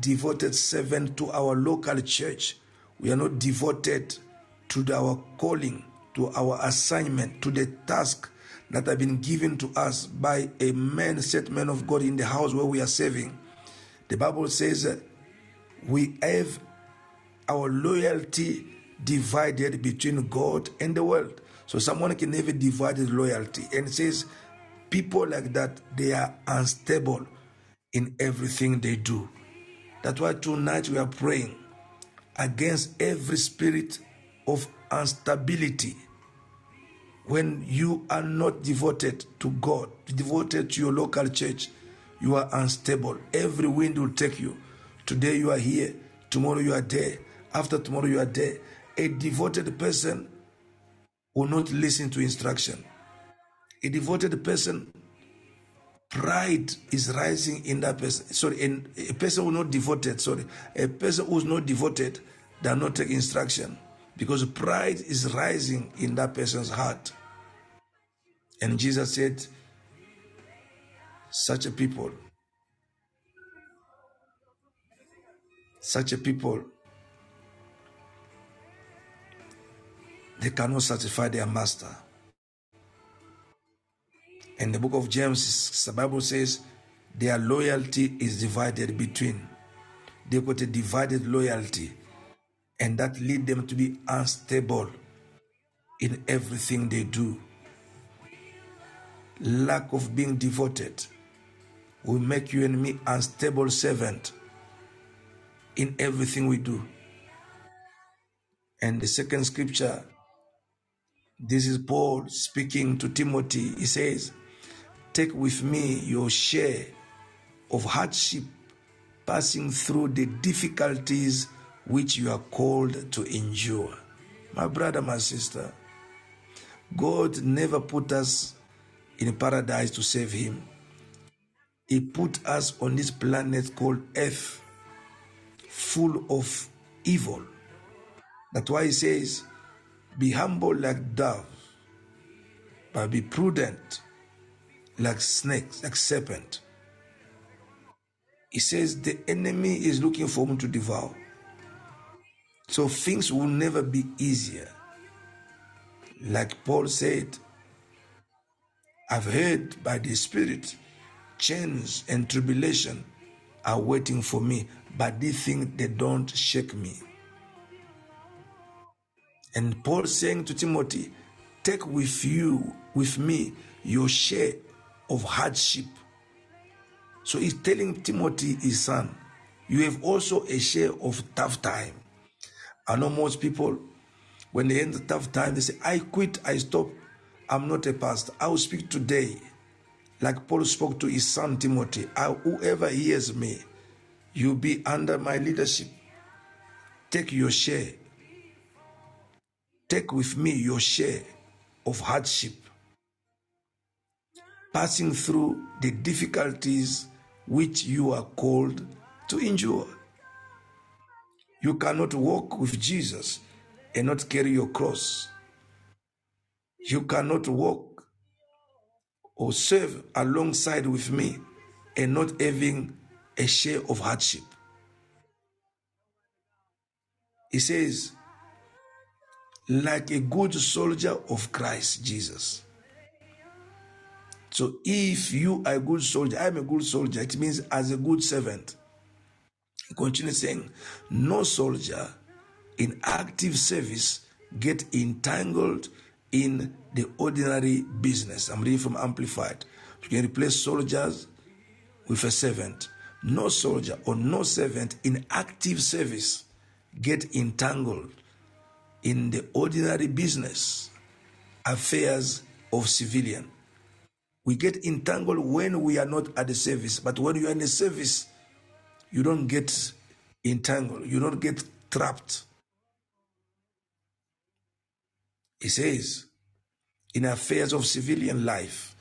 devoted servant to our local church, we are not devoted to our calling, to our assignment, to the task that have been given to us by a man, set man of God in the house where we are serving. The Bible says we have our loyalty divided between God and the world. So someone can never divide his loyalty. And says people like that, they are unstable in everything they do. That's why tonight we are praying against every spirit of instability. When you are not devoted to God, devoted to your local church, you are unstable. Every wind will take you. Today you are here, tomorrow you are there, after tomorrow you are there. A devoted person will not listen to instruction. A devoted person, pride is rising in that person. Sorry, a person who's not devoted, sorry, a person who's not devoted does not take instruction because pride is rising in that person's heart. And Jesus said, such a people, such a people, they cannot satisfy their master. In the book of James, the Bible says their loyalty is divided between. They got a divided loyalty, and that lead them to be unstable in everything they do. Lack of being devoted will make you and me unstable servant in everything we do. And the second scripture, this is Paul speaking to Timothy. He says, Take with me your share of hardship passing through the difficulties which you are called to endure. My brother, my sister, God never put us in paradise to save Him. He put us on this planet called Earth, full of evil. That's why He says, Be humble like doves, but be prudent like snakes, like serpent. He says the enemy is looking for him to devour. So things will never be easier. Like Paul said, I've heard by the Spirit, chains and tribulation are waiting for me, but they think they don't shake me. And Paul saying to Timothy, take with you, with me, your share of hardship. So he's telling Timothy, his son, you have also a share of tough time. I know most people, when they end the tough time, they say, I quit, I stop, I'm not a pastor. I will speak today, like Paul spoke to his son Timothy. Ah, whoever hears me, you be under my leadership. Take your share. Take with me your share of hardship passing through the difficulties which you are called to endure. You cannot walk with Jesus and not carry your cross. You cannot walk or serve alongside with me and not having a share of hardship. He says, like a good soldier of Christ Jesus. So if you are a good soldier, I'm a good soldier, it means as a good servant. He continues saying, no soldier in active service get entangled in the ordinary business. I'm reading from Amplified. You can replace soldiers with a servant. No soldier or no servant in active service get entangled in the ordinary business affairs of civilian. We get entangled when we are not at the service, but when you are in the service, you don't get entangled, you don't get trapped. He says, in affairs of civilian life,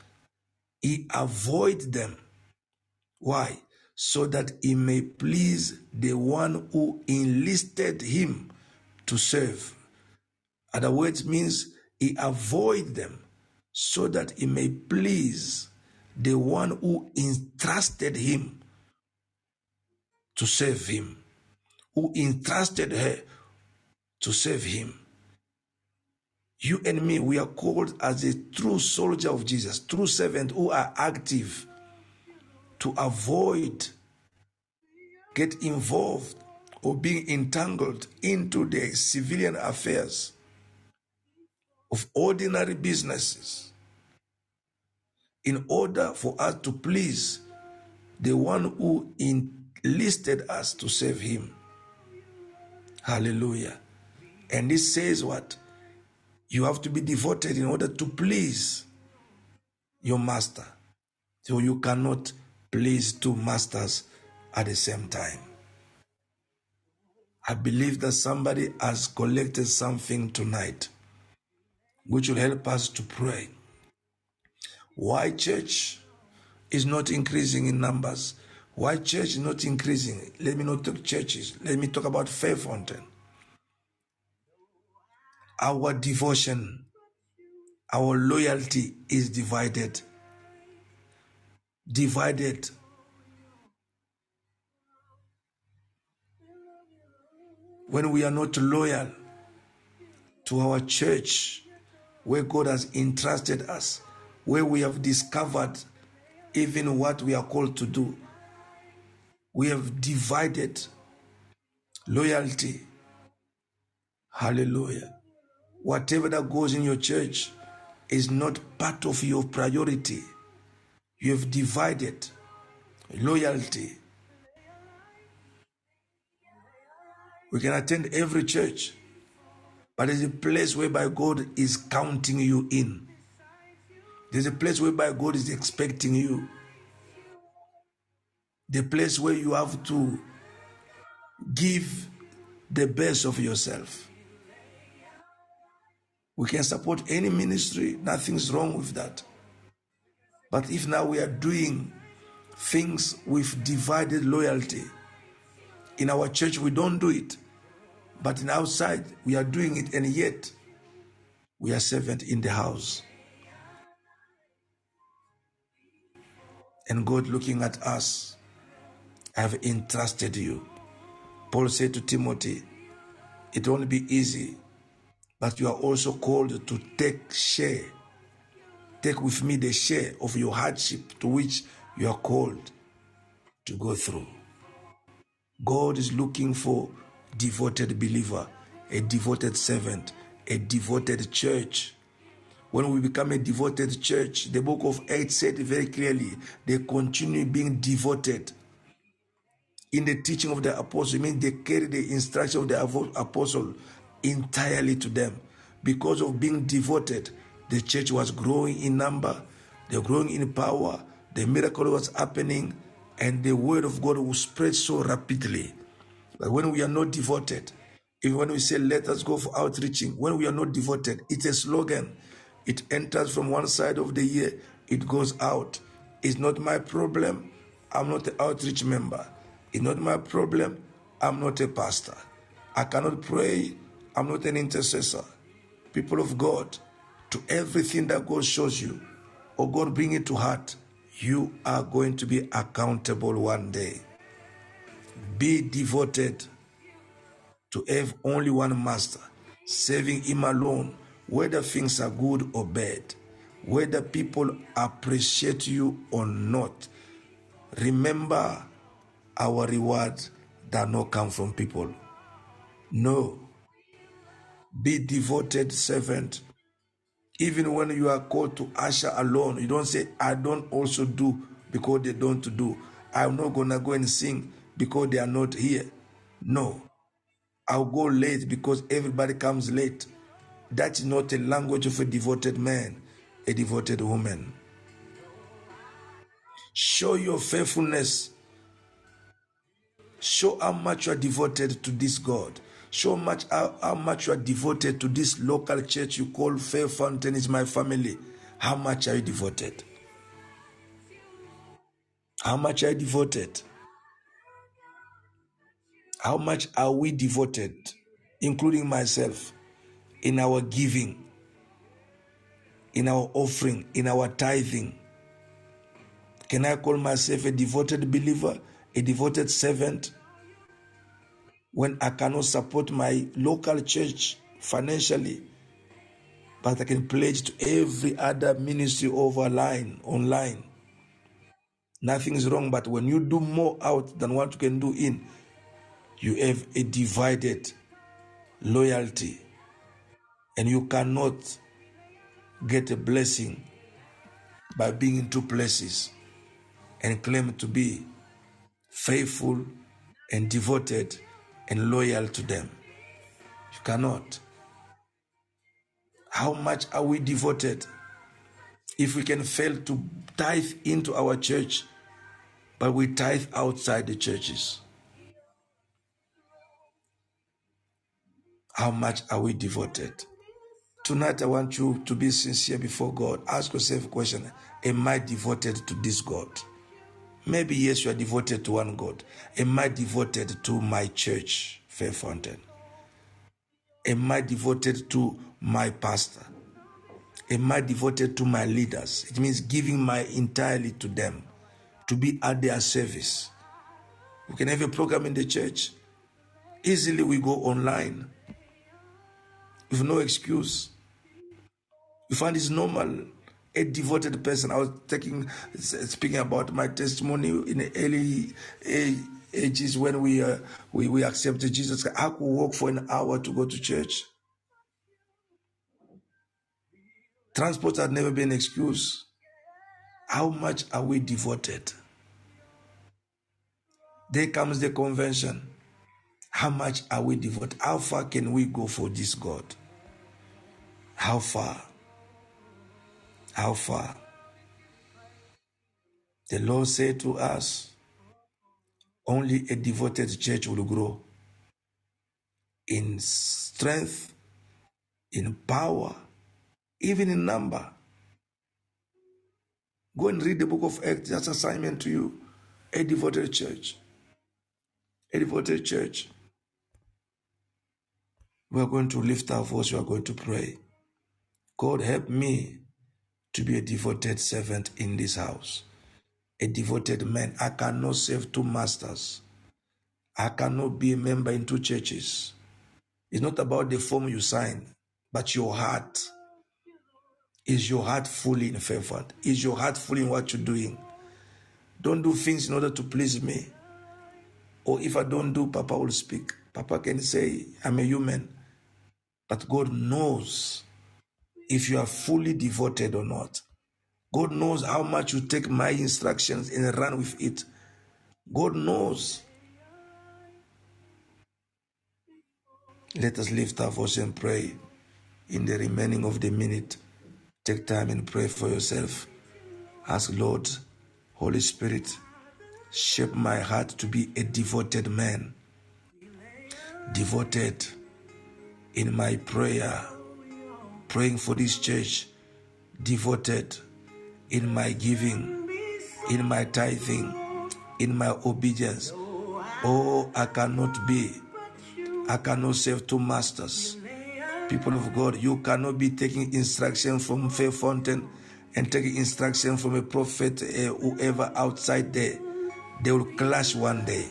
he avoid them. Why? So that he may please the one who enlisted him to serve. Other words means he avoid them so that he may please the one who entrusted him to serve him, who entrusted her to serve him. You and me, we are called as a true soldier of Jesus, true servant who are active to avoid get involved or being entangled into the civilian affairs of ordinary businesses in order for us to please the one who enlisted us to serve him. Hallelujah. And this says what? You have to be devoted in order to please your master. So you cannot please two masters at the same time. I believe that somebody has collected something tonight which will help us to pray. Why church is not increasing in numbers? Why church is not increasing? Let me not talk churches. Let me talk about Faith Fountain. Our devotion, our loyalty is divided. Divided. When we are not loyal to our church, where God has entrusted us, where we have discovered even what we are called to do. We have divided loyalty. Hallelujah. Whatever that goes in your church is not part of your priority. You have divided loyalty. We can attend every church, but there's a place whereby God is counting you in. There's a place whereby God is expecting you. The place where you have to give the best of yourself. We can support any ministry, nothing's wrong with that. But if now we are doing things with divided loyalty, in our church we don't do it, but in outside we are doing it, and yet we are servant in the house. And God looking at us, I have entrusted you. Paul said to Timothy, it won't be easy, but you are also called to take share. Take with me the share of your hardship to which you are called to go through. God is looking for devoted believer, a devoted servant, a devoted church. When we become a devoted church, the book of Acts said very clearly, they continue being devoted in the teaching of the apostle. It means they carry the instruction of the apostle entirely to them. Because of being devoted, the church was growing in number, they were growing in power, the miracle was happening, and the word of God will spread so rapidly. But when we are not devoted, even when we say, let us go for outreaching, when we are not devoted, it's a slogan. It enters from one side of the year, it goes out. It's not my problem. I'm not an outreach member. It's not my problem. I'm not a pastor. I cannot pray. I'm not an intercessor. People of God, to everything that God shows you or God bring it to heart, you are going to be accountable one day. Be devoted to have only one master. serving Him alone, whether things are good or bad, whether people appreciate you or not. Remember, our reward does not come from people. No. Be devoted servant. Even when you are called to usher alone, you don't say, I don't also do because they don't do. I'm not gonna go and sing because they are not here. No. I'll go late because everybody comes late. That's not a language of a devoted man, a devoted woman. Show your faithfulness. Show how much you are devoted to this God. Show much how, how much you are devoted to this local church you call Faith Fountain is my family. How much are you devoted? How much are you devoted? How much are we devoted, including myself, in our giving, in our offering, in our tithing? Can I call myself a devoted believer, a devoted servant, when I cannot support my local church financially, but I can pledge to every other ministry over line, online? Nothing is wrong, but when you do more out than what you can do in, you have a divided loyalty and you cannot get a blessing by being in two places and claim to be faithful and devoted and loyal to them. You cannot. How much are we devoted? If we can fail to tithe into our church, but we tithe outside the churches. How much are we devoted? Tonight, I want you to be sincere before God. Ask yourself a question Am I devoted to this God? Maybe, yes, you are devoted to one God. Am I devoted to my church, Faith Fountain? Am I devoted to my pastor? Am I devoted to my leaders? It means giving my entirely to them, to be at their service. We can have a program in the church. Easily we go online with no excuse. You find it's normal. A devoted person. I was taking speaking about my testimony in the early ages when we uh, we, we accepted Jesus. I could walk for an hour to go to church. Transport had never been an excuse. How much are we devoted? There comes the convention. How much are we devoted? How far can we go for this God? How far? How far? The Lord said to us, only a devoted church will grow in strength, in power, even in number. Go and read the book of Acts. That's assignment to you. A devoted church. A devoted church. We are going to lift our voice. We are going to pray. God, help me to be a devoted servant in this house. A devoted man. I cannot serve two masters. I cannot be a member in two churches. It's not about the form you sign, but your heart. Is your heart fully in favor? Is your heart fully in what you're doing? Don't do things in order to please me. Or if I don't do, Papa will speak. Papa can say, I'm a human. But God knows if you are fully devoted or not. God knows how much you take my instructions and run with it. God knows. Let us lift our voice and pray in the remaining of the minute. Take time and pray for yourself. Ask Lord, Holy Spirit, shape my heart to be a devoted man. Devoted in my prayer, praying for this church, devoted in my giving, in my tithing, in my obedience. Oh, I cannot be, I cannot serve two masters. People of God, you cannot be taking instruction from Faith Fountain and taking instruction from a prophet, uh, whoever outside there. They will clash one day.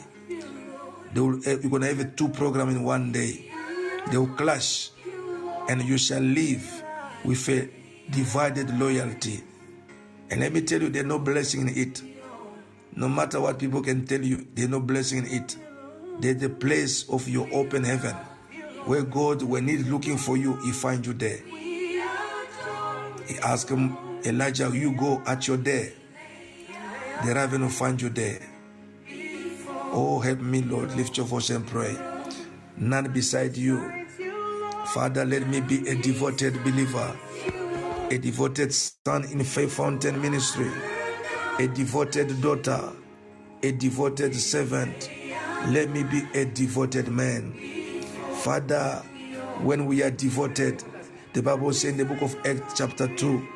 They will, uh, you're gonna have a two program in one day. They will clash. And you shall live with a divided loyalty. And let me tell you, there's no blessing in it. No matter what people can tell you, there's no blessing in it. There's the place of your open heaven where God, when He's looking for you, He finds you there. He asked him, Elijah, you go at your day. The raven will find you there. Oh, help me, Lord. Lift your voice and pray. None beside you. Father, let me be a devoted believer, a devoted son in Faith Fountain Ministry, a devoted daughter, a devoted servant. Let me be a devoted man. Father, when we are devoted, the Bible says in the book of Acts, chapter 2,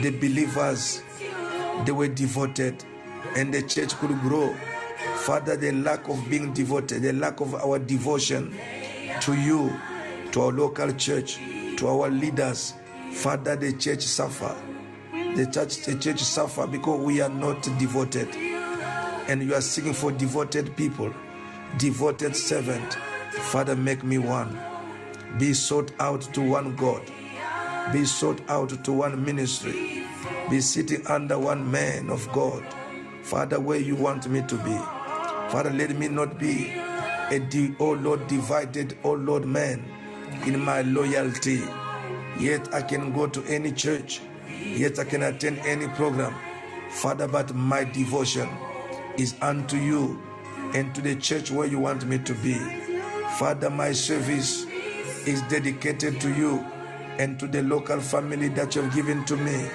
the believers they were devoted and the church could grow. Father, the lack of being devoted, the lack of our devotion to you, to our local church, to our leaders, Father, the church suffer. The church, the church suffer because we are not devoted. And you are seeking for devoted people, devoted servant. Father, make me one. Be sought out to one God. Be sought out to one ministry. Be sitting under one man of God. Father, where you want me to be. Father, let me not be a, oh Lord, divided, oh Lord, man in my loyalty. Yet I can go to any church. Yet I can attend any program. Father, but my devotion is unto you and to the church where you want me to be. Father, my service is dedicated to you and to the local family that you have given to me.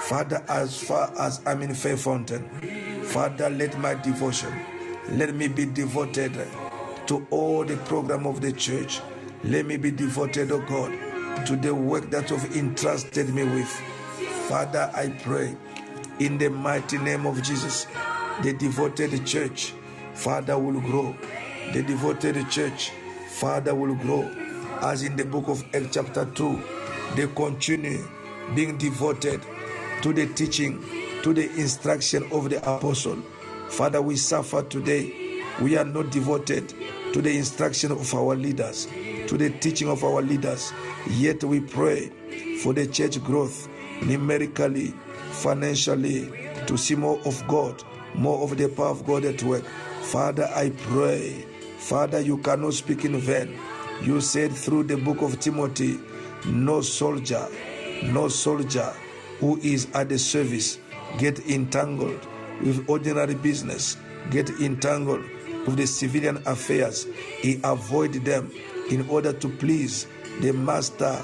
Father, as far as I'm in Faith Fountain, Father, let my devotion, let me be devoted to all the program of the church. Let me be devoted, oh God, to the work that you've entrusted me with. Father, I pray in the mighty name of Jesus, the devoted church, Father, will grow. The devoted church, Father, will grow. As in the book of Acts, chapter 2, they continue being devoted to the teaching, to the instruction of the apostle. Father, we suffer today. We are not devoted to the instruction of our leaders, to the teaching of our leaders. Yet we pray for the church growth numerically, financially, to see more of God, more of the power of God at work. Father, I pray. Father, you cannot speak in vain. You said through the book of Timothy, no soldier, no soldier who is at the service get entangled with ordinary business, get entangled with the civilian affairs. He avoid them in order to please the master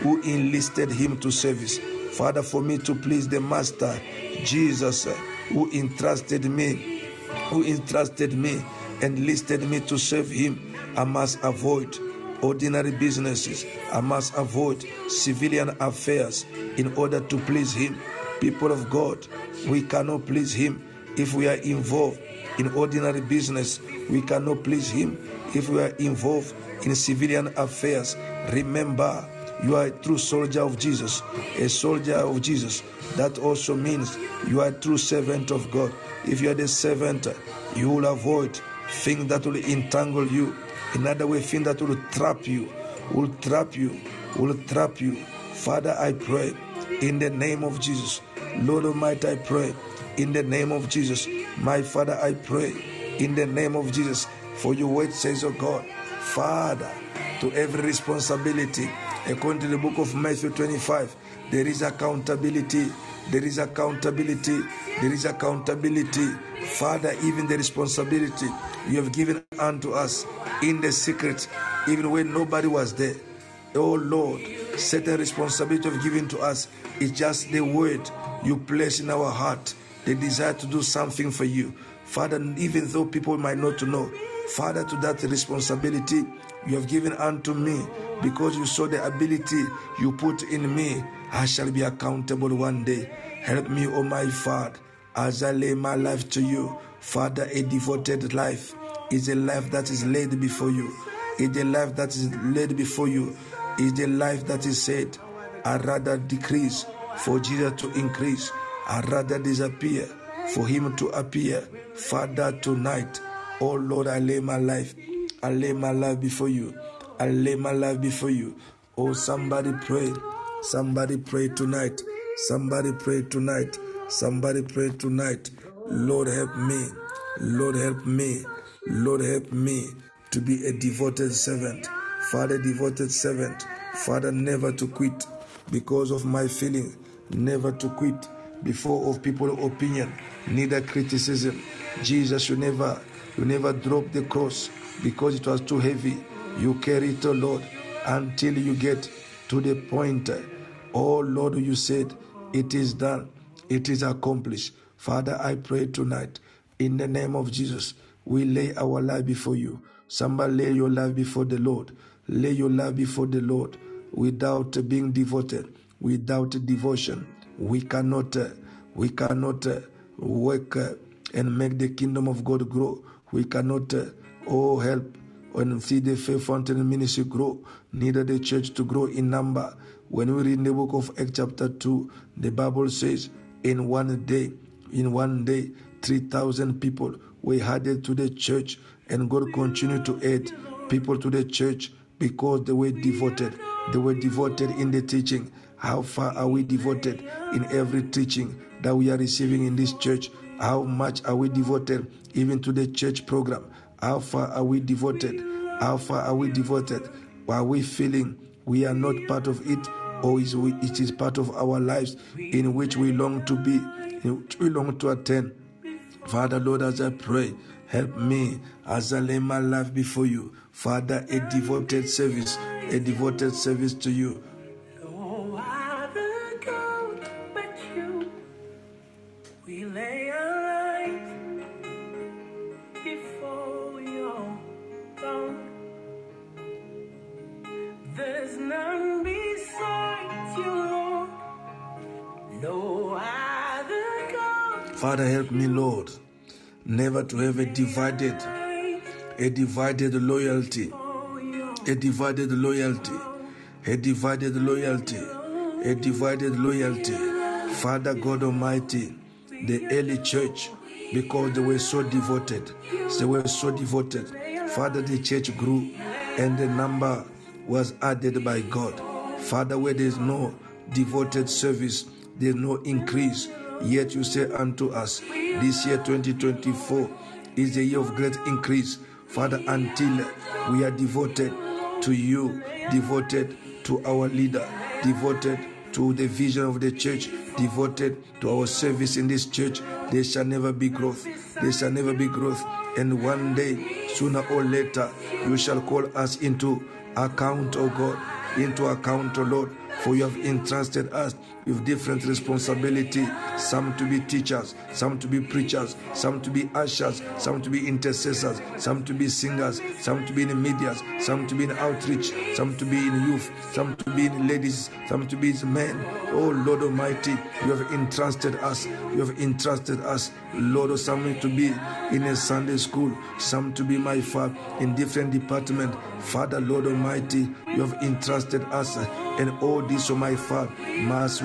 who enlisted him to service. Father, for me to please the master, Jesus, who entrusted me, who entrusted me, enlisted me to serve him, I must avoid ordinary businesses. I must avoid civilian affairs in order to please Him. People of God, we cannot please Him if we are involved in ordinary business. We cannot please Him if we are involved in civilian affairs. Remember, you are a true soldier of Jesus, a soldier of Jesus. That also means you are a true servant of God. If you are the servant, you will avoid things that will entangle you in Another way, things that will trap you, will trap you, will trap you. Father, I pray in the name of Jesus. Lord Almighty, I pray in the name of Jesus. My Father, I pray in the name of Jesus. For your word says, oh God, Father, to every responsibility, according to the book of Matthew 25, there is accountability. There is accountability. There is accountability. Father, even the responsibility you have given unto us in the secret, even when nobody was there. Oh Lord, certain responsibility of giving to us is just the word you place in our heart, the desire to do something for you. Father, even though people might not know, Father, to that responsibility you have given unto me, because you saw the ability you put in me, I shall be accountable one day. Help me, O oh my Father, as I lay my life to you. Father, a devoted life is a life that is laid before you. Is a life that is laid before you. Is the life that is said, I rather decrease for Jesus to increase. I rather disappear for him to appear. Father, tonight, oh Lord, I lay my life. I lay my life before you. I lay my life before you. Oh, somebody pray. Somebody pray tonight. Somebody pray tonight. Somebody pray tonight. Lord, help me. Lord, help me. Lord, help me to be a devoted servant. Father, devoted servant. Father, never to quit because of my feeling. Never to quit before of people opinion, neither criticism. Jesus, you never, you never drop the cross because it was too heavy. You carry it, oh Lord, until you get to the point. Oh Lord, you said, it is done, it is accomplished. Father, I pray tonight in the name of Jesus. We lay our life before you. Somebody lay your life before the Lord. Lay your life before the Lord without being devoted, without devotion. We cannot, we cannot work uh, and make the kingdom of God grow. We cannot, uh, oh, help and see the faith fountain ministry grow, neither the church to grow in number. When we read the book of Acts chapter 2, the Bible says, in one day, in one day, 3,000 people were added to the church, and God continued to add people to the church because they were devoted. They were devoted in the teaching. How far are we devoted in every teaching that we are receiving in this church? How much are we devoted even to the church program? How far are we devoted? How far are we devoted? Are we feeling we are not part of it, or is we, it is part of our lives in which we long to be, in which we long to attend? Father, Lord, as I pray, help me as I lay my life before you. Father, a devoted service, a devoted service to you. Father, help me, Lord, never to have a divided, a divided loyalty, a divided loyalty, a divided loyalty, a divided loyalty. Father God Almighty, the early church, because they were so devoted, they were so devoted. Father, the church grew and the number was added by God. Father, where there is no devoted service, there is no increase. Yet you say unto us, this year 2024 is a year of great increase. Father, until we are devoted to you, devoted to our leader, devoted to the vision of the church, devoted to our service in this church, there shall never be growth. There shall never be growth. And one day, sooner or later, you shall call us into account, O God, into account, O Lord, for you have entrusted us with different responsibility some to be teachers some to be preachers some to be ushers some to be intercessors some to be singers some to be in medias some to be in outreach some to be in youth some to be in ladies some to be in men oh lord almighty you have entrusted us you have entrusted us lord oh, some to be in a sunday school some to be my father in different department father lord almighty you have entrusted us and all this, oh my Father, must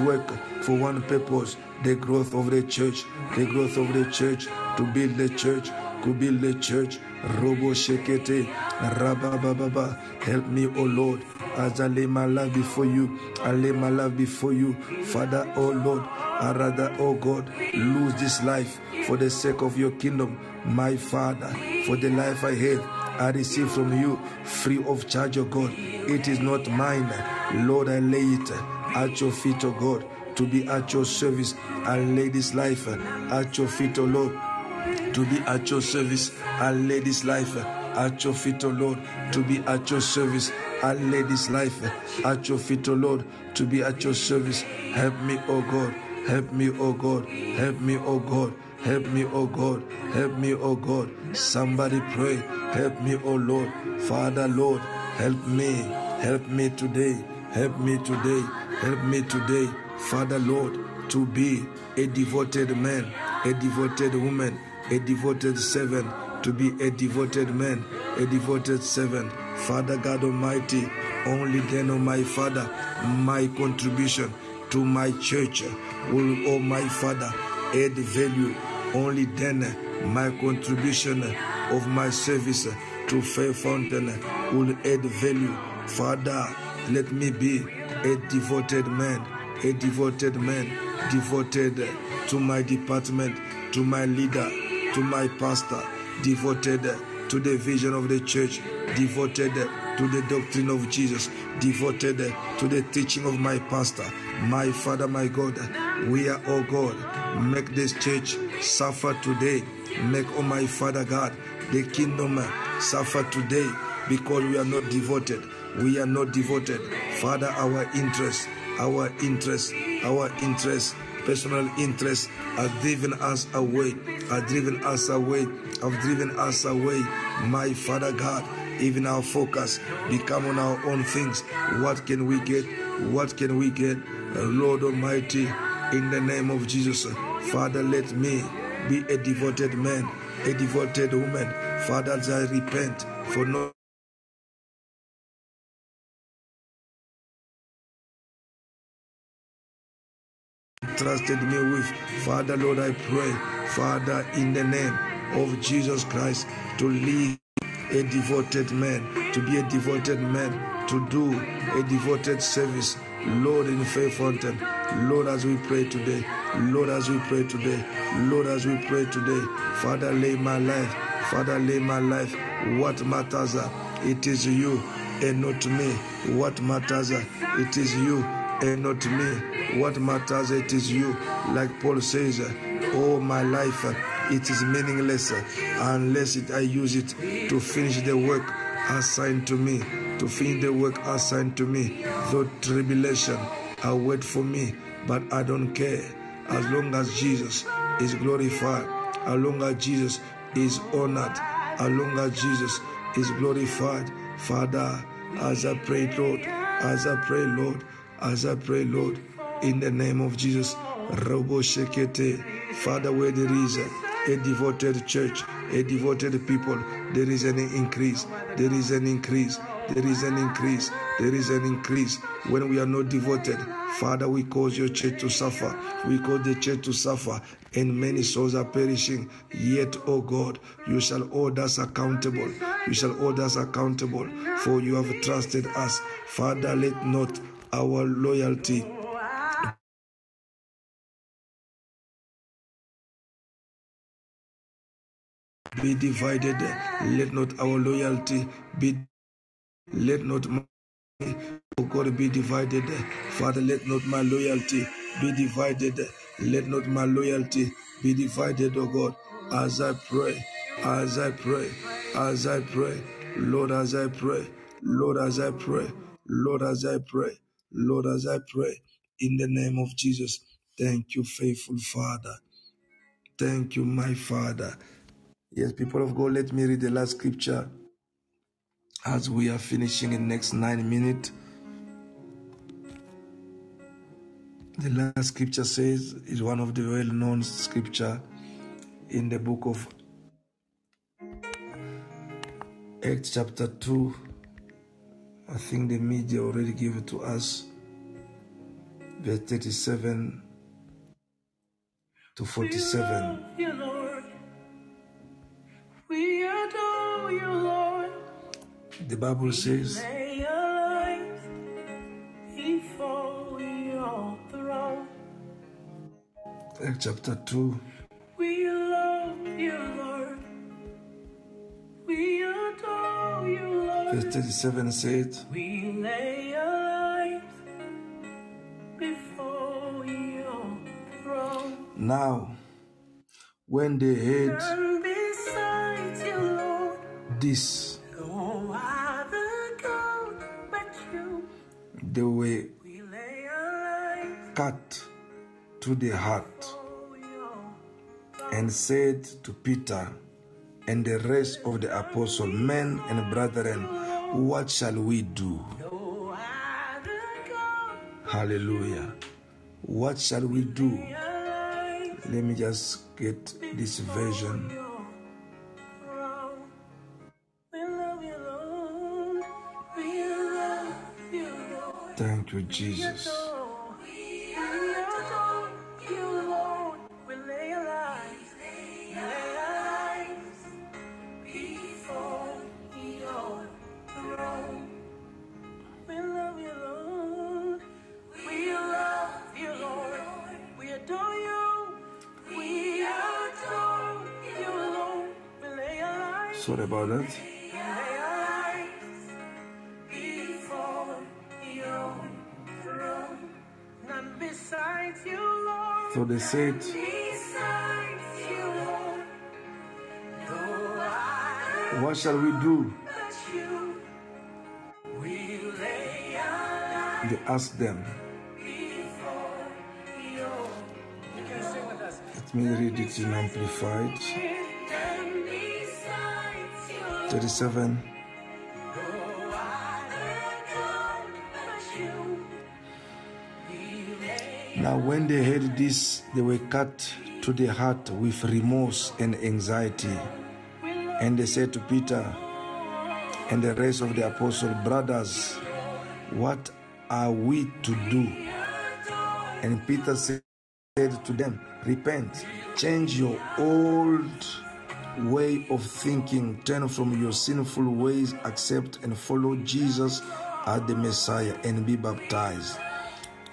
for one purpose the growth of the church, the growth of the church, to build the church, to build the church. Robo Shekete, Rabababa, help me, O Lord, as I lay my life before you. I lay my life before you, Father, O Lord. I rather, O God, lose this life for the sake of your kingdom, my Father, for the life I have. I receive from you free of charge, O God. It is not mine. Lord, I lay it at your feet, O God, to be at your service. Lay this life at your feet, O Lord, to be at your service. Lay this life at your feet, O Lord, to be at your service. Lay this life at your feet, O Lord, to be at your service. Help me, O God. Help me, O God. Help me, O God. Help me, O God. Help me, O God. Somebody pray. Help me, O Lord. Father, Lord, help me. Help me today. Help me today. Help me today. Father, Lord, to be a devoted man, a devoted woman, a devoted servant, to be a devoted man, a devoted servant. Father God Almighty, only then, oh my Father, my contribution to my church will, oh my Father, add value. Only then my contribution of my service to Faith Fountain will add value. Father, Let me be a devoted man, a devoted man, devoted to my department, to my leader, to my pastor, devoted to the vision of the church, devoted to the doctrine of Jesus, devoted to the teaching of my pastor, my Father, my God. We are, oh God, make this church suffer today. Make, oh my Father God, the kingdom suffer today because we are not devoted. We are not devoted. Father, our interest, our interest, our interest, personal interest are driven us away, are driven us away, have driven us away. My Father God, even our focus become on our own things. What can we get? What can we get? Uh, Lord Almighty, in the name of Jesus, uh, Father, let me be a devoted man, a devoted woman. Father, I repent for not trusted me with. Father, Lord, I pray, Father, in the name of Jesus Christ, to lead a devoted man, to be a devoted man, to do a devoted service. Lord, in Faith Fountain, Lord, as we pray today, Lord, as we pray today, Lord, as we pray today, Father, lay my life, Father, lay my life. What matters, it is you and not me. What matters, it is you and not me. What matters, it is you. Like Paul says, all my life, it is meaningless unless it, I use it to finish the work assigned to me, to finish the work assigned to me. Though tribulation await for me, but I don't care. As long as Jesus is glorified, as long as Jesus is honored, as long as Jesus is glorified. Father, as I pray, Lord, as I pray, Lord, as I pray, Lord, in the name of Jesus, Robo Shekete, Father, where there is a, devoted church, a devoted people, there is an increase, there is an increase, there is an increase, there is an increase. When we are not devoted, Father, we cause your church to suffer. We cause the church to suffer, and many souls are perishing. Yet, O oh God, you shall hold us accountable. You shall hold us accountable, for you have trusted us. Father, let not our loyalty be divided. Let not our loyalty be. Let not my oh God be divided. Father, let not my loyalty be divided. Let not my loyalty be divided, oh God. As I pray, as I pray, as I pray, Lord, as I pray, Lord, as I pray, Lord, as I pray, Lord, as I pray, in the name of Jesus. Thank you, faithful Father. Thank you, my Father. Yes, people of God, let me read the last scripture as we are finishing in the next nine minutes. The last scripture says is one of the well-known scripture in the book of Acts chapter 2. I think the media already gave it to us. Verse 37 to 47. We love you, Lord. We adore you, Lord. The Bible says, Lay our lives before your throne. Acts chapter 2, verse Lord. 37 said, We lay our before your throne. Now, when they heard you, Lord, this, oh, no other God but you. they were We lay our lives cut to the heart and said to Peter and the rest of the apostles, Men and brethren, what shall we do? Hallelujah. What shall we do? Let me just get this version. Thank you, Jesus. Said, What shall we do? They asked them. Let me read it in Amplified. And besides you, Lord. 37. Now, when they heard this, they were cut to the heart with remorse and anxiety. And they said to Peter and the rest of the apostles, Brothers, what are we to do? And Peter said to them, Repent, change your old way of thinking, turn from your sinful ways, accept and follow Jesus as the Messiah, and be baptized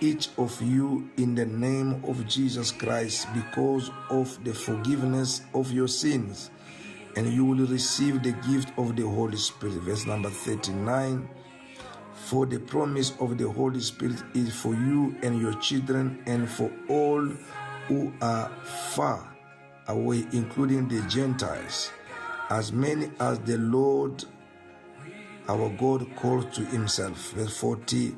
each of you in the name of Jesus Christ because of the forgiveness of your sins, and you will receive the gift of the Holy Spirit. Verse number 39 For the promise of the Holy Spirit is for you and your children, and for all who are far away, including the Gentiles, as many as the Lord our God called to himself. Verse 40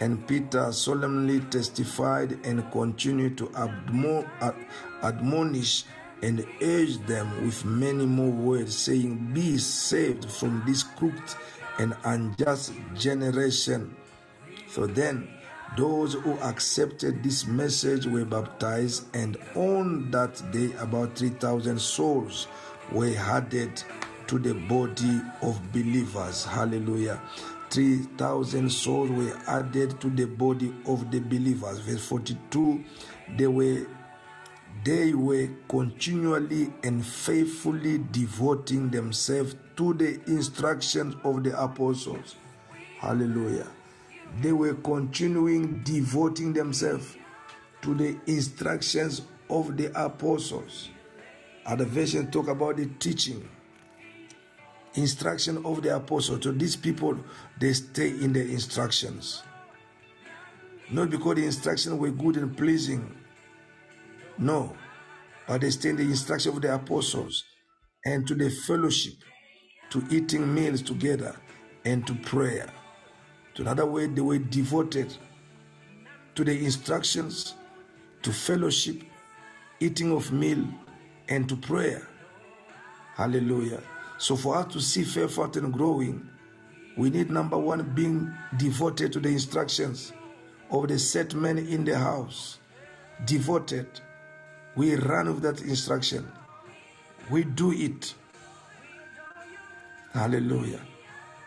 And Peter solemnly testified and continued to admo- ad- admonish and urge them with many more words, saying, Be saved from this crooked and unjust generation. So then, those who accepted this message were baptized, and on that day, about 3,000 souls were added to the body of believers. Hallelujah. 3,000 souls were added to the body of the believers. Verse 42 they were they were continually and faithfully devoting themselves to the instructions of the apostles. Hallelujah. They were continuing devoting themselves to the instructions of the apostles. Other version talk about the teaching, instruction of the apostles. to these people, they stay in the instructions. Not because the instructions were good and pleasing, no, but they stay in the instruction of the apostles and to the fellowship, to eating meals together, and to prayer. To another way, they were devoted to the instructions, to fellowship, eating of meal, and to prayer. Hallelujah. So for us to see Faith Fountain growing, we need number one being devoted to the instructions of the set men in the house. Devoted. We run with that instruction. We do it. Hallelujah.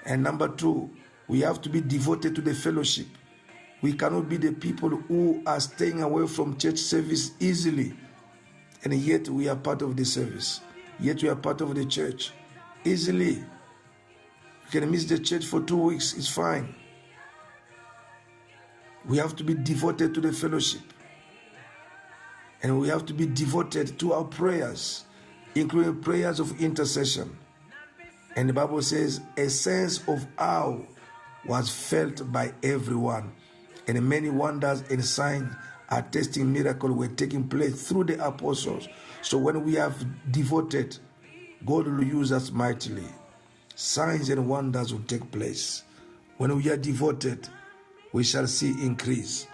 And number two, we have to be devoted to the fellowship. We cannot be the people who are staying away from church service easily, and yet we are part of the service. Yet we are part of the church easily. You can miss the church for two weeks, it's fine. We have to be devoted to the fellowship. And we have to be devoted to our prayers, including prayers of intercession. And the Bible says, a sense of awe was felt by everyone, and many wonders and signs, attesting miracles were taking place through the apostles. So when we have devoted, God will use us mightily. Signs and wonders will take place. When we are devoted, we shall see increase.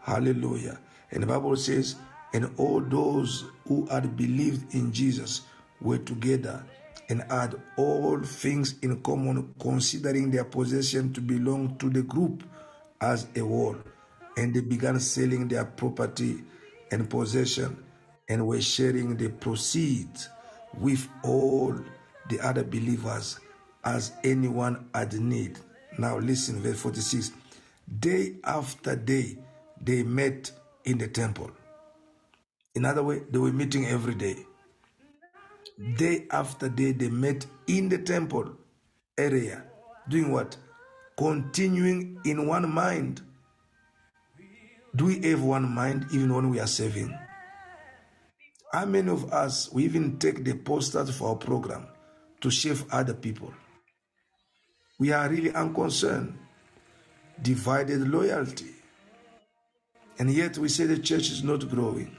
Hallelujah. And the Bible says, and all those who had believed in Jesus were together and had all things in common, considering their possession to belong to the group as a whole. And they began selling their property and possession and were sharing the proceeds with all the other believers as anyone had need. Now listen, verse 46. Day after day, they met in the temple. In other words, they were meeting every day. Day after day, they met in the temple area. Doing what? Continuing in one mind. Do we have one mind even when we are serving? How many of us, we even take the posters for our program to save other people. We are really unconcerned. Divided loyalty. And yet we say the church is not growing.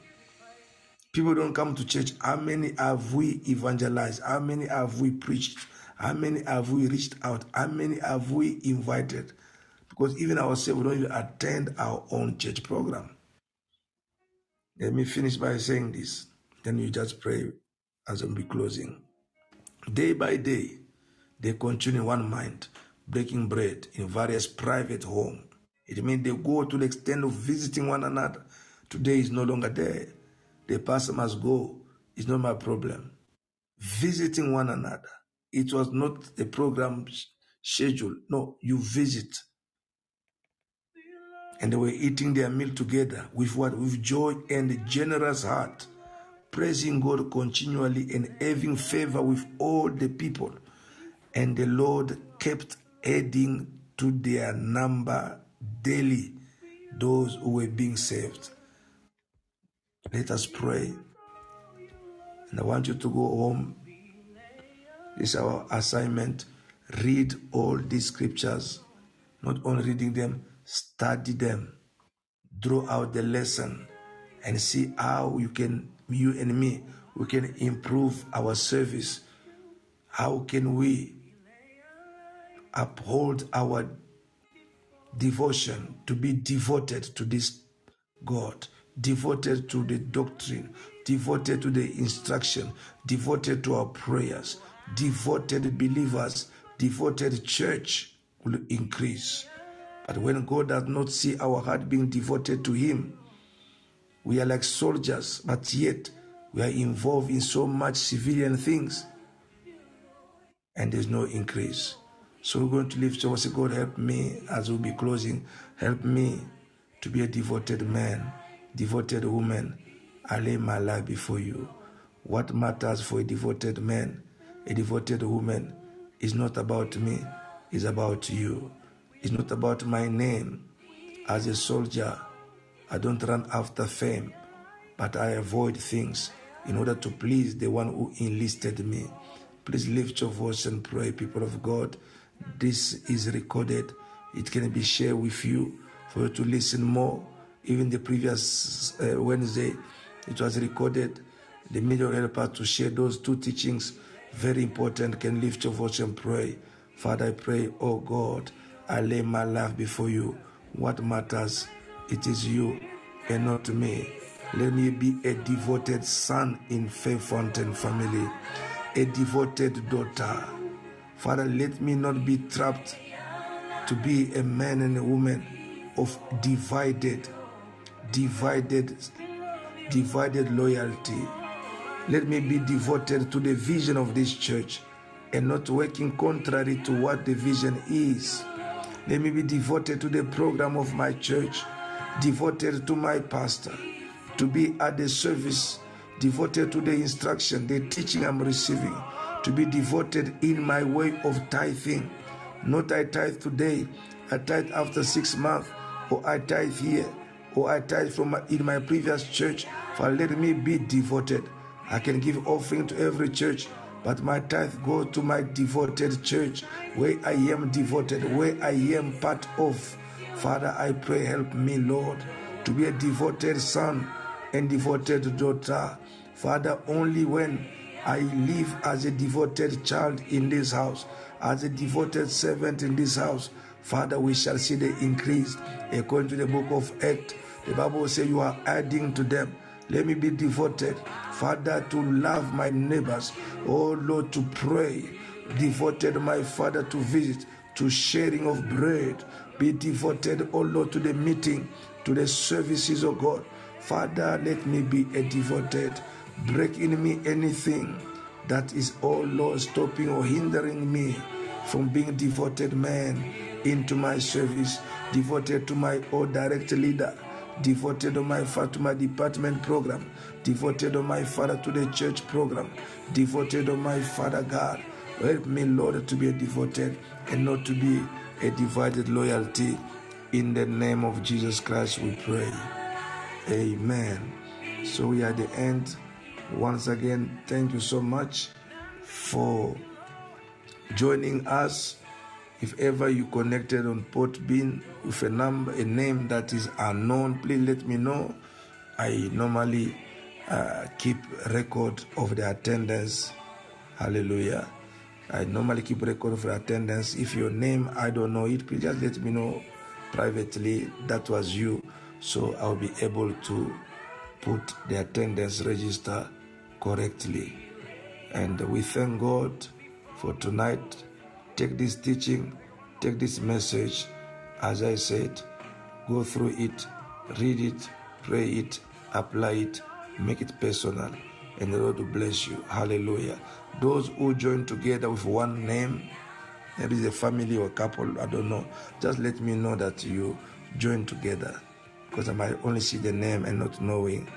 People don't come to church. How many have we evangelized? How many have we preached? How many have we reached out? How many have we invited? Because even ourselves, we don't even attend our own church program. Let me finish by saying this. Then you just pray as be closing. Day by day, they continue in one mind, breaking bread in various private homes. It means they go to the extent of visiting one another. Today is no longer there. The pastor must go. It's not my problem. Visiting one another. It was not a program schedule. No, you visit. And they were eating their meal together with what? With joy and a generous heart, praising God continually and having favor with all the people. And the Lord kept adding to their number daily those who were being saved. Let us pray. And I want you to go home. This is our assignment. Read all these scriptures. Not only reading them, study them. Draw out the lesson and see how you can, you and me, we can improve our service. How can we uphold our devotion to be devoted to this God, devoted to the doctrine, devoted to the instruction, devoted to our prayers, devoted believers, devoted church will increase. But when God does not see our heart being devoted to Him, we are like soldiers, but yet we are involved in so much civilian things and there's no increase. So we're going to lift our say, God, help me as we'll be closing. Help me to be a devoted man, devoted woman. I lay my life before you. What matters for a devoted man, a devoted woman, is not about me, it's about you. It's not about my name. As a soldier, I don't run after fame, but I avoid things in order to please the one who enlisted me. Please lift your voice and pray, people of God. This is recorded. It can be shared with you for you to listen more. Even the previous uh, Wednesday, it was recorded. The media helper to share those two teachings, very important. Can lift your voice and pray. Father, I pray, oh God, I lay my life before you. What matters? It is you and not me. Let me be a devoted son in Faith Fountain family, a devoted daughter. Father, let me not be trapped to be a man and a woman of divided, divided, divided loyalty. Let me be devoted to the vision of this church and not working contrary to what the vision is. Let me be devoted to the program of my church, devoted to my pastor, to be at the service, devoted to the instruction, the teaching I'm receiving, to be devoted in my way of tithing. Not I tithe today, I tithe after six months, or I tithe here, or I tithe from my, in my previous church. For let me be devoted. I can give offering to every church, but my tithe go to my devoted church, where I am devoted, where I am part of. Father, I pray, help me, Lord, to be a devoted son and devoted daughter. Father, only when I live as a devoted child in this house, as a devoted servant in this house, Father, we shall see the increase. According to the book of Acts, the Bible says you are adding to them. Let me be devoted, Father, to love my neighbors. Oh Lord, to pray. Devoted, my Father, to visit, to sharing of bread. Be devoted, oh Lord, to the meeting, to the services of God. Father, let me be a devoted. Break in me anything that is, oh Lord, stopping or hindering me from being devoted man into my service, devoted to my oh direct leader, devoted on my father to my department program, devoted on my father to the church program, devoted on my father God. Help me, Lord, to be devoted and not to be a divided loyalty. In the name of Jesus Christ, we pray. Amen. So we are at the end. Once again, thank you so much for joining us. If ever you connected on Podbean with a number, a name that is unknown, please let me know. I normally uh, keep record of the attendance. Hallelujah. I normally keep record of attendance. If your name I don't know it, please just let me know privately that was you, so I'll be able to put the attendance register correctly. And we thank God for tonight. Take this teaching, take this message, as I said, go through it, read it, pray it, apply it, make it personal, and the Lord will bless you. Hallelujah. Those who join together with one name, maybe it's a family or a couple, I don't know. Just let me know that you join together because I might only see the name and not knowing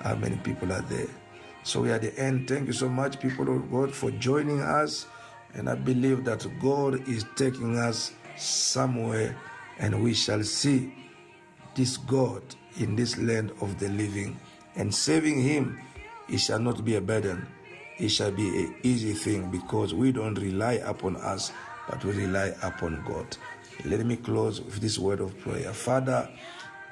how many people are there. So we are at the end. Thank you so much, people of God, for joining us. And I believe that God is taking us somewhere and we shall see this God in this land of the living. And saving him, it shall not be a burden. It shall be an easy thing because we don't rely upon us, but we rely upon God. Let me close with this word of prayer. Father,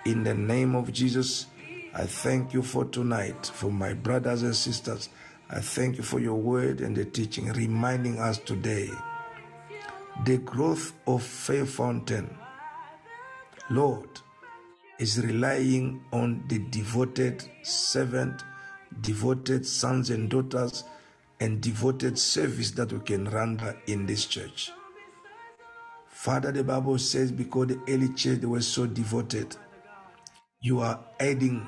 in the name of Jesus, I thank you for tonight, for my brothers and sisters. I thank you for your word and the teaching, reminding us today the growth of Faith Fountain, Lord, is relying on the devoted servant, devoted sons and daughters, and devoted service that we can render in this church. Father, the Bible says because the early church were so devoted, you are adding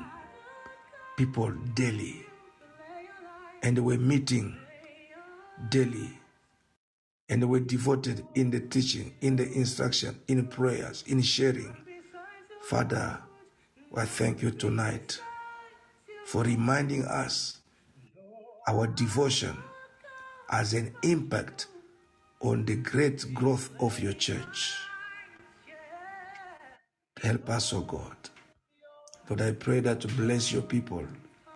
people daily. And were meeting daily. And were devoted in the teaching, in the instruction, in prayers, in sharing. Father, I thank you tonight for reminding us our devotion has an impact on the great growth of your church. Help us, O oh God. Lord, I pray that to bless your people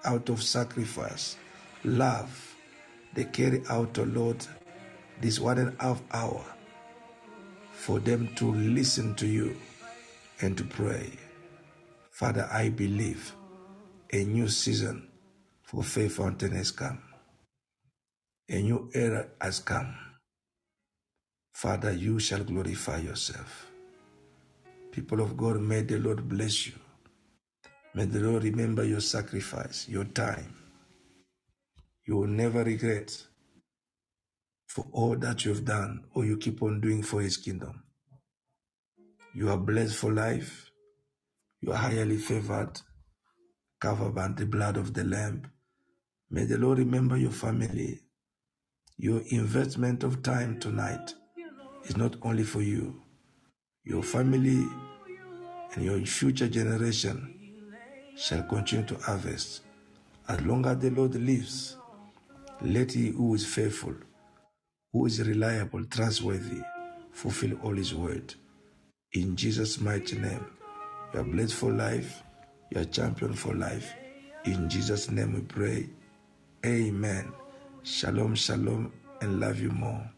out of sacrifice, love. They carry out, O oh Lord, this one and a half hour for them to listen to you and to pray. Father, I believe a new season for Faith Fountain has come. A new era has come. Father, you shall glorify yourself. People of God, may the Lord bless you. May the Lord remember your sacrifice, your time. You will never regret for all that you have done or you keep on doing for His kingdom. You are blessed for life. You are highly favored, covered by the blood of the Lamb. May the Lord remember your family. Your investment of time tonight is not only for you, your family and your future generation shall continue to harvest. As long as the Lord lives, let he who is faithful, who is reliable, trustworthy, fulfill all his word. In Jesus' mighty name, you are blessed for life, you are champion for life. In Jesus' name we pray. Amen. Shalom, shalom, and love you more.